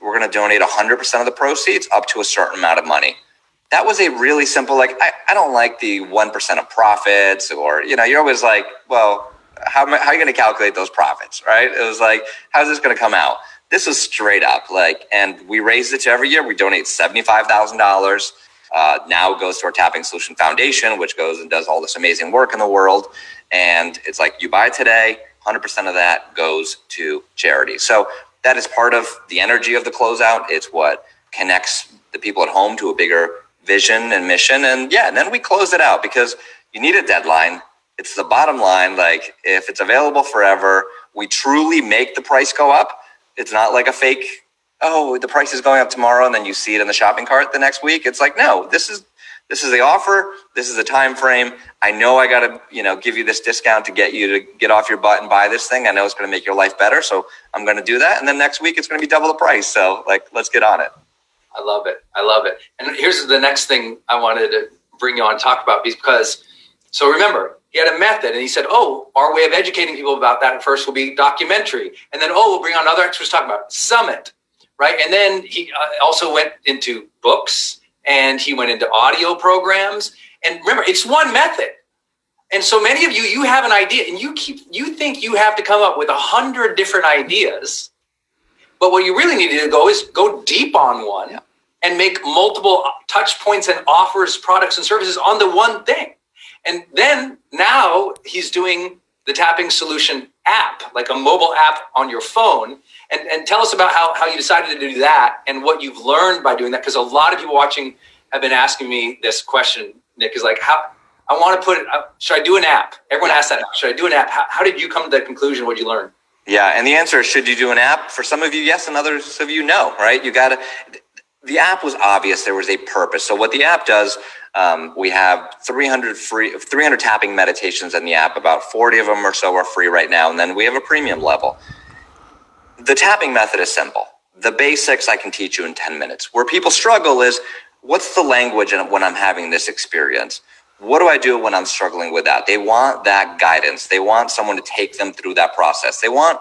we're going to donate 100% of the proceeds up to a certain amount of money. That was a really simple, like, I, I don't like the 1% of profits, or, you know, you're always like, well, how, how are you going to calculate those profits, right? It was like, how's this going to come out? This was straight up, like, and we raised it to every year. We donate $75,000 uh, now goes to our Tapping Solution Foundation, which goes and does all this amazing work in the world. And it's like you buy today, 100% of that goes to charity. So that is part of the energy of the closeout. It's what connects the people at home to a bigger vision and mission. And yeah, and then we close it out because you need a deadline. It's the bottom line. Like if it's available forever, we truly make the price go up. It's not like a fake, oh, the price is going up tomorrow, and then you see it in the shopping cart the next week. It's like, no, this is this is the offer. This is the time frame. I know I got to, you know, give you this discount to get you to get off your butt and buy this thing. I know it's going to make your life better, so I'm going to do that. And then next week it's going to be double the price. So, like, let's get on it. I love it. I love it. And here's the next thing I wanted to bring you on and talk about because, so remember, he had a method and he said, oh, our way of educating people about that at first will be documentary. And then, oh, we'll bring on other experts talking about summit, right? And then he uh, also went into books and he went into audio programs. And remember, it's one method. And so many of you, you have an idea and you keep, you think you have to come up with a hundred different ideas. But what you really need to go is go deep on one yeah. and make multiple touch points and offers products and services on the one thing. And then now he's doing the tapping solution app, like a mobile app on your phone. And, and tell us about how, how you decided to do that and what you've learned by doing that. Because a lot of people watching have been asking me this question, Nick, is like, how I want to put it, uh, should I do an app? Everyone asks that. Should I do an app? How, how did you come to that conclusion? What did you learn? Yeah, and the answer is should you do an app? For some of you, yes, and others of you, no, right? You got to, the app was obvious. There was a purpose. So what the app does, um, we have 300 free, 300 tapping meditations in the app. About 40 of them or so are free right now. And then we have a premium level. The tapping method is simple. The basics I can teach you in 10 minutes. Where people struggle is what's the language when I'm having this experience? What do I do when I'm struggling with that? They want that guidance. They want someone to take them through that process. They want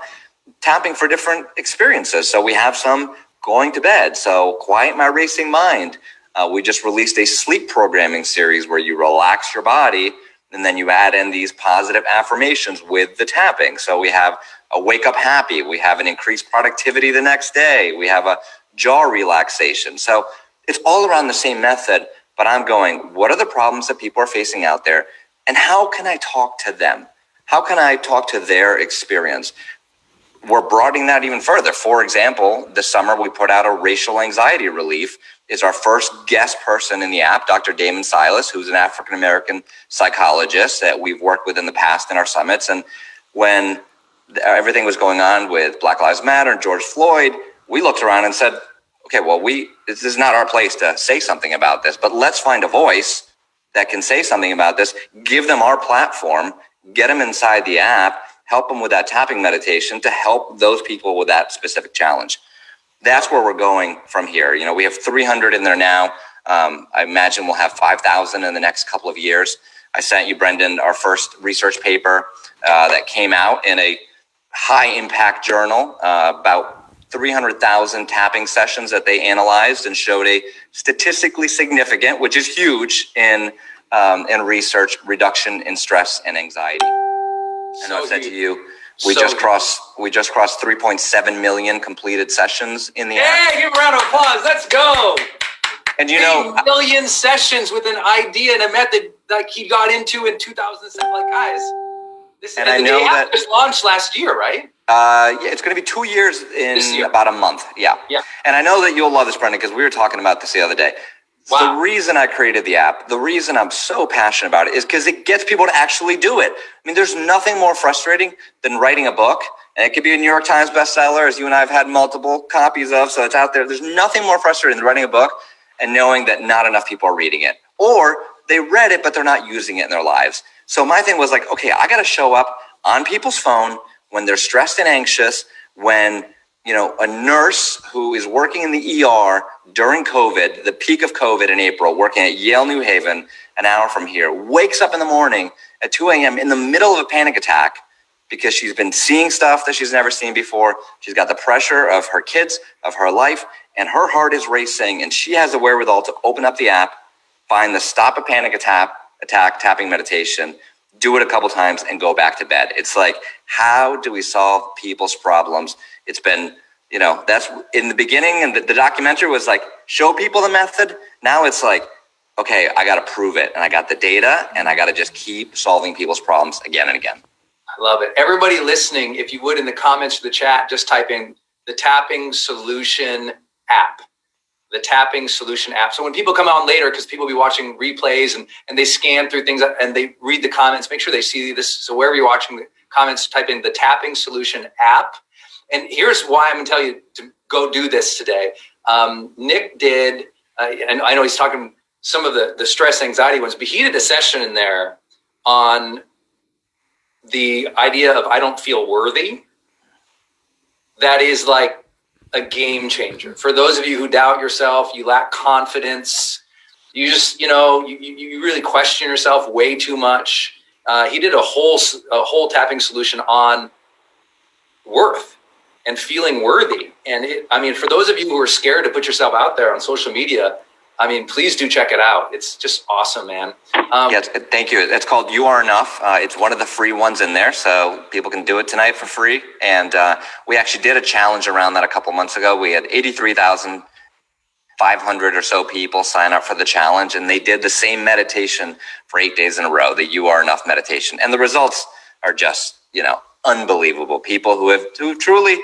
tapping for different experiences. So we have some going to bed. So quiet my racing mind. Uh, we just released a sleep programming series where you relax your body and then you add in these positive affirmations with the tapping. So we have a wake up happy. We have an increased productivity the next day. We have a jaw relaxation. So it's all around the same method, but I'm going, what are the problems that people are facing out there? And how can I talk to them? How can I talk to their experience? we're broadening that even further. For example, this summer we put out a racial anxiety relief. Is our first guest person in the app, Dr. Damon Silas, who's an African American psychologist that we've worked with in the past in our summits. And when everything was going on with Black Lives Matter and George Floyd, we looked around and said, okay, well, we this is not our place to say something about this, but let's find a voice that can say something about this. Give them our platform, get them inside the app help them with that tapping meditation to help those people with that specific challenge. That's where we're going from here. You know, we have 300 in there now. Um, I imagine we'll have 5,000 in the next couple of years. I sent you, Brendon, our first research paper uh, that came out in a high impact journal uh, about 300,000 tapping sessions that they analyzed and showed a statistically significant, which is huge in um, in research, reduction in stress and anxiety. And so I said to you, we so just crossed we just crossed 3.7 million completed sessions in the yeah, app. give a round of applause. Let's go. And you know, million sessions with an idea and a method like he got into in 2007. Like guys, this and, and I know that launched last year, right? Uh, yeah, it's going to be two years in about a month. Yeah. Yeah. And I know that you'll love this, Brendon, because we were talking about this the other day. Wow. The reason I created the app, the reason I'm so passionate about it is because it gets people to actually do it. I mean, there's nothing more frustrating than writing a book, and it could be a New York Times bestseller, as you and I have had multiple copies of, so it's out there. There's nothing more frustrating than writing a book and knowing that not enough people are reading it, or they read it but they're not using it in their lives. So my thing was like, okay, I got to show up on people's phone when they're stressed and anxious, when you know, a nurse who is working in the ER during COVID, the peak of COVID in April, working at Yale New Haven, an hour from here, wakes up in the morning at 2 a.m. in the middle of a panic attack because she's been seeing stuff that she's never seen before. She's got the pressure of her kids, of her life, and her heart is racing. And she has the wherewithal to open up the app, find the stop a panic attack, attack tapping meditation, do it a couple times, and go back to bed. It's like, how do we solve people's problems? It's been, you know, that's in the beginning, and the, the documentary was like, show people the method. Now it's like, okay, I got to prove it, and I got the data, and I got to just keep solving people's problems again and again. I love it. Everybody listening, if you would, in the comments of the chat, just type in the Tapping Solution app. The Tapping Solution app. So when people come on later, because people will be watching replays and, and they scan through things and they read the comments, make sure they see this. So wherever you're watching the comments, type in the Tapping Solution app. And here's why I'm going to tell you to go do this today. Um, Nick did, uh, and I know he's talking some of the, the stress anxiety ones, but he did a session in there on the idea of I don't feel worthy. That is like a game changer. For those of you who doubt yourself, you lack confidence, you just, you know, you, you really question yourself way too much. Uh, he did a whole, a whole tapping solution on worth and feeling worthy. And it, I mean, for those of you who are scared to put yourself out there on social media, I mean, please do check it out. It's just awesome, man. Um, yes, thank you. It's called You Are Enough. Uh, it's one of the free ones in there, so people can do it tonight for free. And uh, we actually did a challenge around that a couple months ago. We had 83,500 or so people sign up for the challenge, and they did the same meditation for eight days in a row, the You Are Enough meditation. And the results are just, you know, unbelievable. People who have who truly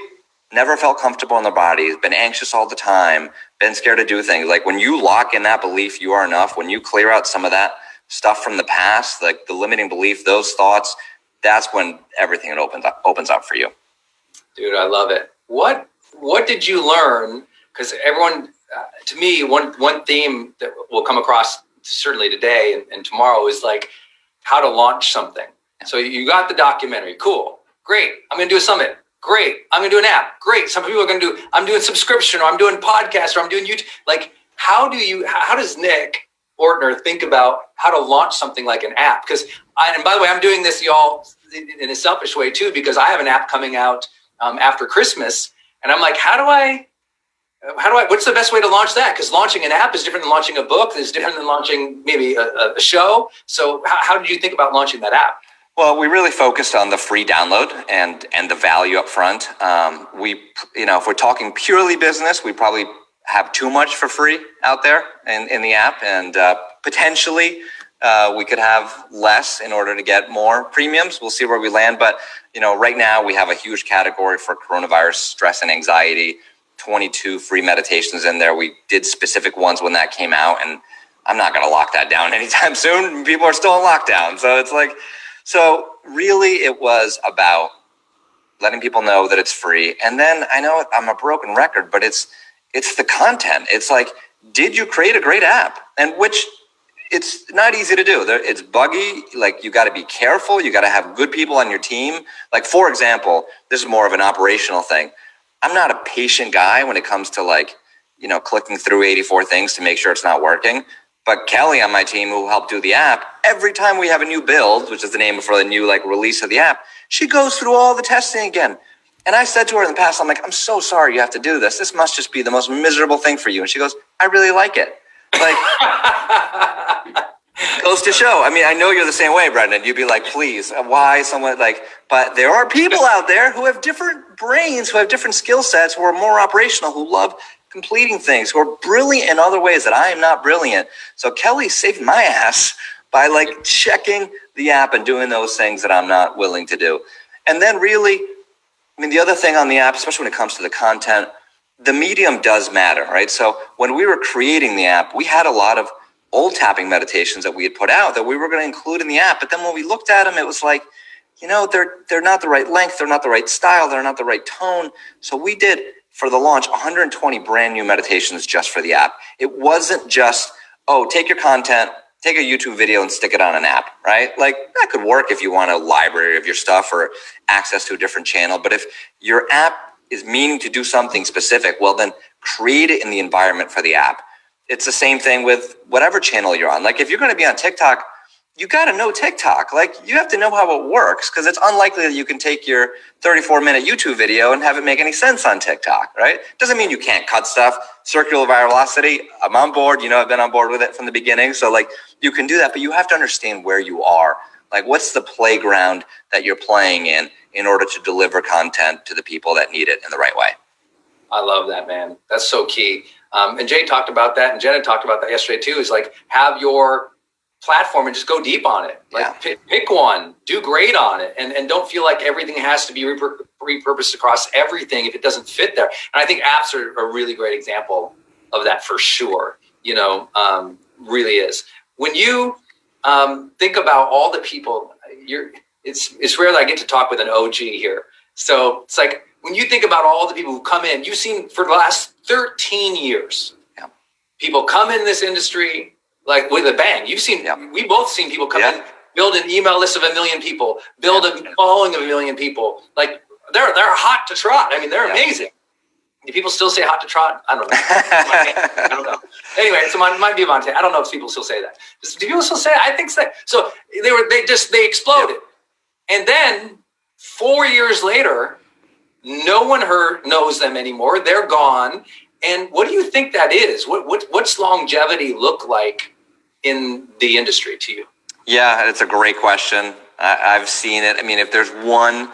never felt comfortable in their bodies, been anxious all the time, been scared to do things. Like when you lock in that belief you are enough, when you clear out some of that stuff from the past, like the limiting belief, those thoughts, that's when everything opens up, opens up for you. Dude, I love it. What what did you learn? Because everyone, uh, to me, one one theme that will come across certainly today and, and tomorrow is like how to launch something. So you got the documentary, cool, great. I'm to do a summit. Great. I'm going to do an app. Great. Some people are going to do, I'm doing subscription or I'm doing podcast or I'm doing YouTube. Like, how do you, how does Nick Ortner think about how to launch something like an app? Because, I, and by the way, I'm doing this, y'all, in a selfish way too, because I have an app coming out um, after Christmas. And I'm like, how do I, how do I, what's the best way to launch that? Because launching an app is different than launching a book, is different than launching maybe a, a show. So, how, how did you think about launching that app? Well, we really focused on the free download and and the value up front. Um, we, you know, if we're talking purely business, we probably have too much for free out there in, in the app, and uh, potentially uh, we could have less in order to get more premiums. We'll see where we land, but you know, right now we have a huge category for coronavirus stress and anxiety. 22 free meditations in there. We did specific ones when that came out, and I'm not going to lock that down anytime soon. People are still in lockdown, so it's like so really, it was about letting people know that it's free. And then I know I'm a broken record, but it's it's the content. It's like, did you create a great app? And which it's not easy to do. It's buggy. Like you got to be careful. You got to have good people on your team. Like for example, this is more of an operational thing. I'm not a patient guy when it comes to like, you know, clicking through 84 things to make sure it's not working. But Kelly on my team, who helped do the app, every time we have a new build, which is the name for the new like release of the app, she goes through all the testing again. And I said to her in the past, I'm like, I'm so sorry you have to do this. This must just be the most miserable thing for you. And she goes, I really like it. Like, goes to show. I mean, I know you're the same way, Brendon. You'd be like, please, why someone like, but there are people out there who have different brains, who have different skill sets, who are more operational, who love completing things, who are brilliant in other ways that I am not brilliant. So Kelly saved my ass by like checking the app and doing those things that I'm not willing to do. And then really, I mean, the other thing on the app, especially when it comes to the content, the medium does matter, right? So when we were creating the app, we had a lot of old tapping meditations that we had put out that we were going to include in the app. But then when we looked at them, it was like, you know, they're they're not the right length, they're not the right style, they're not the right tone. So we did for the launch 120 brand new meditations just for the app. It wasn't just, oh, take your content, take a YouTube video and stick it on an app, right? Like that could work if you want a library of your stuff or access to a different channel. But if your app is meaning to do something specific, well, then create it in the environment for the app. It's the same thing with whatever channel you're on. Like if you're going to be on TikTok, you got to know TikTok. Like you have to know how it works because it's unlikely that you can take your 34 minute YouTube video and have it make any sense on TikTok, right? Doesn't mean you can't cut stuff. Circular virality, I'm on board. You know, I've been on board with it from the beginning. So like you can do that, but you have to understand where you are. Like what's the playground that you're playing in in order to deliver content to the people that need it in the right way. I love that, man. That's so key. Um, and Jay talked about that, and Jenna talked about that yesterday too. Is like have your platform and just go deep on it. Like Yeah. pick, pick one, do great on it, and and don't feel like everything has to be repur- repurposed across everything if it doesn't fit there. And I think apps are a really great example of that for sure. You know, um, really is. When you um, think about all the people, you're it's it's rare that I get to talk with an OG here. So it's like when you think about all the people who come in, you've seen for the last 13 years, Yeah. people come in this industry like with a bang. You've seen, Yeah. we both seen people come Yeah. in, build an email list of a million people, build a following of a million people. Like they're they're hot to trot. I mean, they're amazing. Do people still say hot to trot? I don't know. I don't know. Anyway, so mine might be Monte. I don't know if people still say that. Do people still say? It? I think so. So they were they just they exploded, and then four years later, no one heard knows them anymore. They're gone. And what do you think that is? What what what's longevity look like in the industry to you? Yeah, it's a great question. I, I've seen it. I mean, if there's one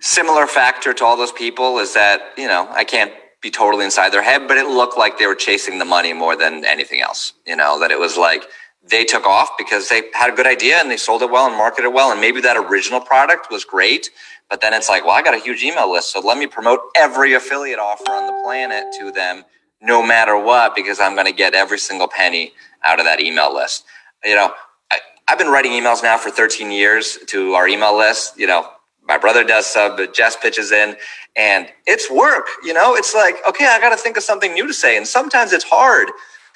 similar factor to all those people, is that you know I can't be totally inside their head, but it looked like they were chasing the money more than anything else. You know, that it was like they took off because they had a good idea and they sold it well and marketed well, and maybe that original product was great. But then it's like, well, I got a huge email list, so let me promote every affiliate offer on the planet to them, no matter what, because I'm going to get every single penny out of that email list. You know, I, I've been writing emails now for 13 years to our email list. You know, my brother does some, but Jess pitches in, and it's work. You know, it's like, okay, I got to think of something new to say, and sometimes it's hard,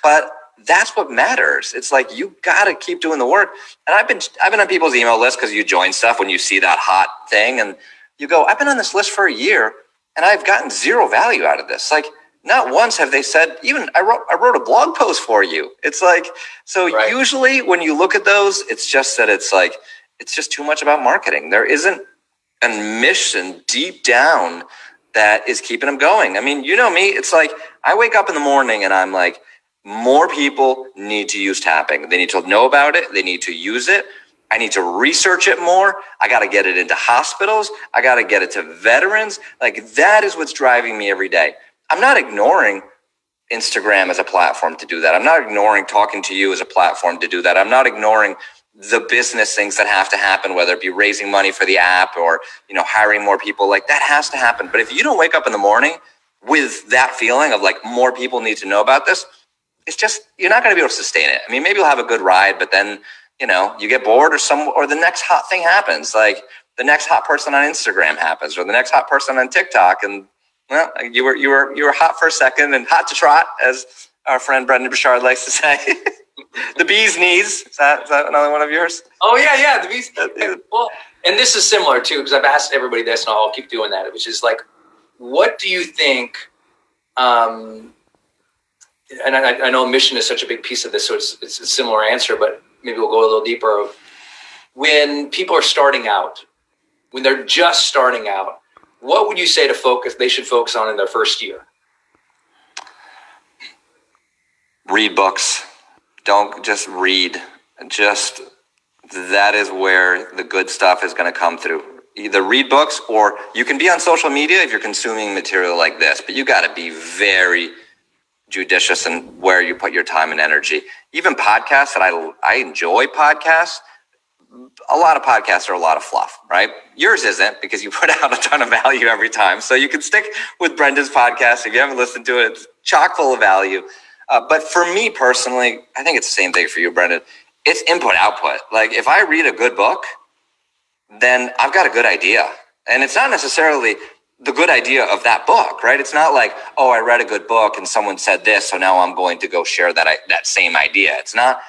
but that's what matters. It's like you got to keep doing the work. And I've been I've been on people's email list because you join stuff when you see that hot thing, and you go, I've been on this list for a year, and I've gotten zero value out of this. Like not once have they said even I wrote I wrote a blog post for you. It's like so Right. usually when you look at those, it's just that it's like it's just too much about marketing. There isn't a mission deep down that is keeping them going. I mean, you know me, it's like I wake up in the morning and I'm like, more people need to use tapping. They need to know about it, they need to use it. I need to research it more. I got to get it into hospitals. I got to get it to veterans. Like that is what's driving me every day. I'm not ignoring Instagram as a platform to do that. I'm not ignoring talking to you as a platform to do that. I'm not ignoring the business things that have to happen, whether it be raising money for the app or, you know, hiring more people. Like that has to happen. But if you don't wake up in the morning with that feeling of like more people need to know about this, it's just you're not going to be able to sustain it. I mean, maybe you'll have a good ride, but then, you know, you get bored or some or the next hot thing happens. Like the next hot person on Instagram happens or the next hot person on TikTok and well, you were you were you were hot for a second and hot to trot, as our friend Brendon Burchard likes to say. the bee's knees. Is that, is that another one of yours? Oh yeah, yeah. The beast. Well, and this is similar too because I've asked everybody this, and I'll keep doing that. Which is like, what do you think? Um, and I, I know mission is such a big piece of this, so it's, it's a similar answer, but maybe we'll go a little deeper. Of when people are starting out, when they're just starting out, what would you say to focus? They should focus on in their first year. Read books. Don't just read. Just that is where the good stuff is going to come through. Either read books or you can be on social media if you're consuming material like this, but you got to be very judicious in where you put your time and energy. Even podcasts that I I enjoy podcasts. A lot of podcasts are a lot of fluff, right? Yours isn't because you put out a ton of value every time. So you can stick with Brendon's podcast if you haven't listened to it. It's chock full of value. Uh, but for me personally, I think it's the same thing for you, Brendon. It's input output. Like if I read a good book, then I've got a good idea. And it's not necessarily the good idea of that book, right? It's not like, oh, I read a good book and someone said this, so now I'm going to go share that that same idea. It's not.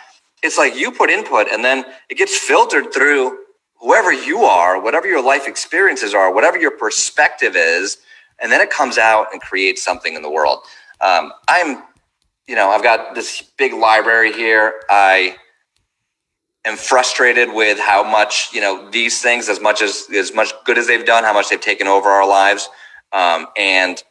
It's like you put input and then it gets filtered through whoever you are, whatever your life experiences are, whatever your perspective is, and then it comes out and creates something in the world. Um, I'm, you know, I've got this big library here. I am frustrated with how much you know these things as much as as much good as they've done how much they've taken over our lives um, and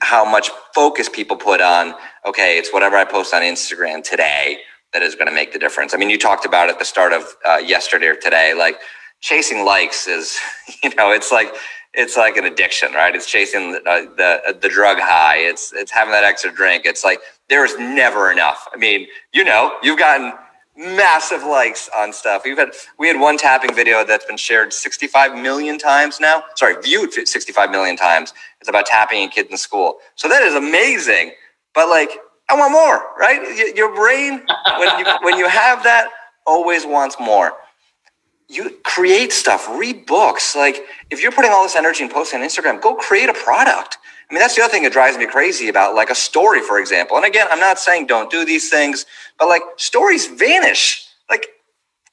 how much focus people put on okay it's whatever i post on instagram today that is going to make the difference i mean you talked about at the start of uh, yesterday or today like chasing likes is, you know, it's like it's like an addiction, right? It's chasing the, uh, the the drug high. It's it's having that extra drink. It's like there is never enough. I mean, you know, you've gotten massive likes on stuff. We've had we had one tapping video that's been shared 65 million times now. Sorry, viewed 65 million times. It's about tapping in kids in school. So that is amazing. But like, I want more, right? Your brain when you when you have that always wants more you create stuff, read books. Like if you're putting all this energy and posting on Instagram, go create a product. I mean, that's the other thing that drives me crazy about like a story, for example. And again, I'm not saying don't do these things, but like stories vanish. Like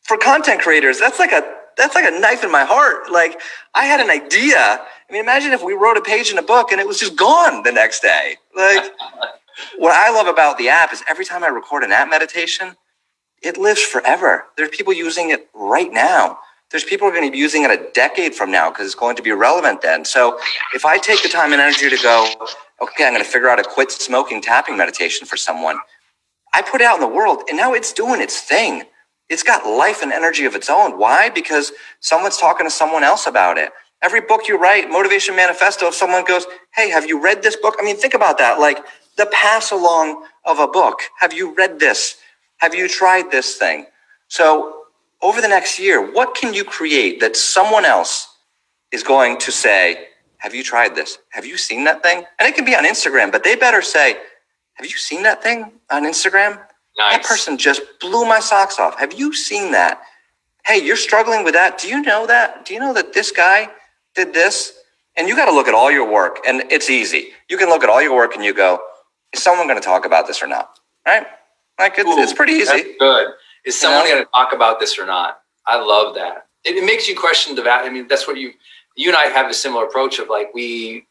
for content creators, that's like a that's like a knife in my heart. Like I had an idea. I mean, imagine if we wrote a page in a book and it was just gone the next day. Like what I love about the app is every time I record an app meditation, it lives forever. There's people using it right now. There's people are going to be using it a decade from now because it's going to be relevant then. So if I take the time and energy to go, okay, I'm going to figure out a quit smoking tapping meditation for someone, I put it out in the world and now it's doing its thing. It's got life and energy of its own. Why? Because someone's talking to someone else about it. Every book you write, Motivation Manifesto, if someone goes, Hey, have you read this book? I mean, think about that. Like the pass along of a book. Have you read this? Have you tried this thing? So over the next year, what can you create that someone else is going to say, have you tried this? Have you seen that thing? And it can be on Instagram, but they better say, have you seen that thing on Instagram? Nice. That person just blew my socks off. Have you seen that? Hey, you're struggling with that. Do you know that? Do you know that this guy did this? And you got to look at all your work, and it's easy. You can look at all your work and you go, is someone going to talk about this or not? Right? Like it's, Ooh, it's pretty easy. good. Is someone going to talk about this or not? I love that. It, it makes you question the value. I mean, that's what you you and I have a similar approach of like we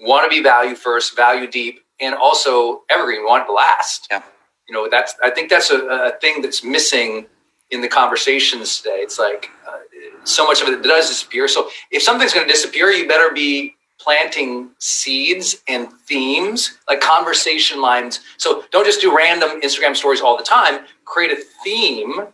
want to be value first, value deep, and also evergreen. We want it to last. Yeah. You know, that's I think that's a, a thing that's missing in the conversations today. It's like uh, so much of it does disappear. So if something's going to disappear, you better be planting seeds and themes, like conversation lines. So don't just do random Instagram stories all the time. Create a theme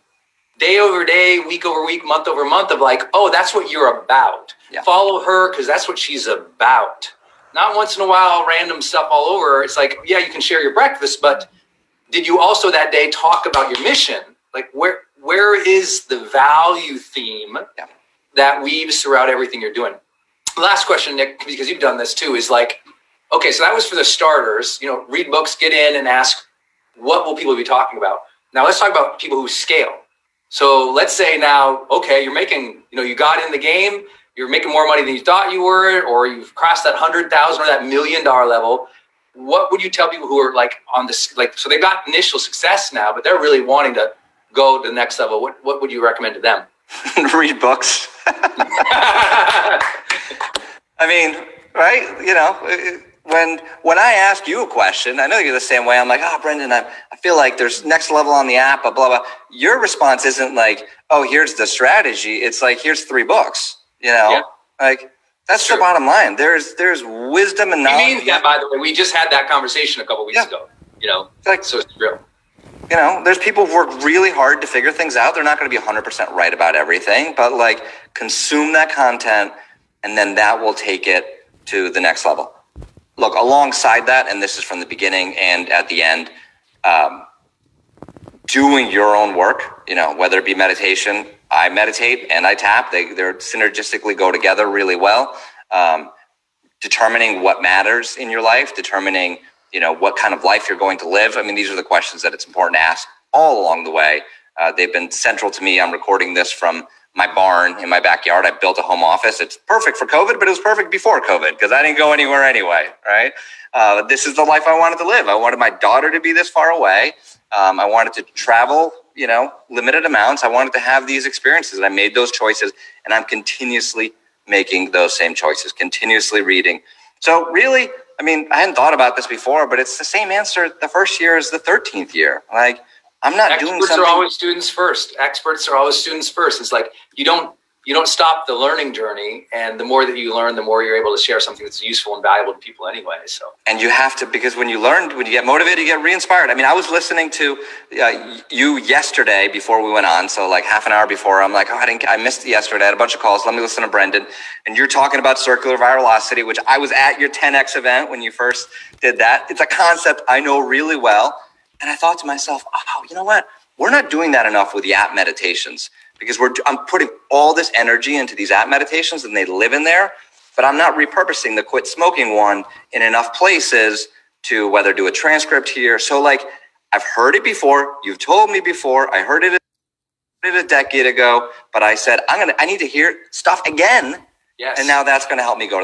day over day, week over week, month over month of like, oh, that's what you're about. Yeah. Follow her because that's what she's about. Not once in a while, random stuff all over. It's like, yeah, you can share your breakfast, but did you also that day talk about your mission? Like, where where is the value theme yeah. that weaves throughout everything you're doing? Last question, Nick, because you've done this too, is like, okay, so that was for the starters. You know, read books, get in, and ask what will people be talking about. Now let's talk about people who scale. So let's say now, okay, you're making, you know, you got in the game, you're making more money than you thought you were, or you've crossed that hundred thousand or that million dollar level. What would you tell people who are like on this, like, so they've got initial success now, but they're really wanting to go to the next level? What What would you recommend to them? Read books. I mean, right? You know, when when I ask you a question, I know you're the same way. I'm like, oh, Brendon, I, I feel like there's next level on the app, blah, blah, blah. Your response isn't like, oh, here's the strategy. It's like, here's three books, you know? Yeah. Like, that's the bottom line. There's there's wisdom and knowledge. You mean that, by the way. We just had that conversation a couple weeks yeah. ago, you know? Like, so it's real. You know, there's people who work really hard to figure things out. They're not going to be 100% right about everything, but like, consume that content – and then that will take it to the next level. Look, alongside that, and this is from the beginning and at the end, um, doing your own work, you know, whether it be meditation, I meditate and I tap, they, they're synergistically go together really well. Um, determining what matters in your life, determining, you know, what kind of life you're going to live. I mean, these are the questions that it's important to ask all along the way. Uh, they've been central to me. I'm recording this from my barn in my backyard. I built a home office. It's perfect for COVID, but it was perfect before COVID because I didn't go anywhere anyway, right? Uh, this is the life I wanted to live. I wanted my daughter to be this far away. Um, I wanted to travel, you know, limited amounts. I wanted to have these experiences, and I made those choices. And I'm continuously making those same choices, continuously reading. So really, I mean, I hadn't thought about this before, but it's the same answer the first year as the 13th year. Like I'm not Experts doing something. Experts are always students first. Experts are always students first. It's like you don't you don't stop the learning journey. And the more that you learn, the more you're able to share something that's useful and valuable to people anyway. So, and you have to because when you learn, when you get motivated, you get re-inspired. I mean, I was listening to uh, you yesterday before we went on, so like half an hour before. I'm like, oh, I didn't, I missed yesterday. I had a bunch of calls. Let me listen to Brendon. And you're talking about circular virality, which I was at your 10x event when you first did that. It's a concept I know really well, and I thought to myself, oh, you know what? We're not doing that enough with the app meditations because we're I'm putting all this energy into these app meditations and they live in there, but I'm not repurposing the quit smoking one in enough places to whether do a transcript here. So like I've heard it before, you've told me before, I heard it a decade ago, but I said I'm gonna I need to hear stuff again. yes. And now that's gonna help me go to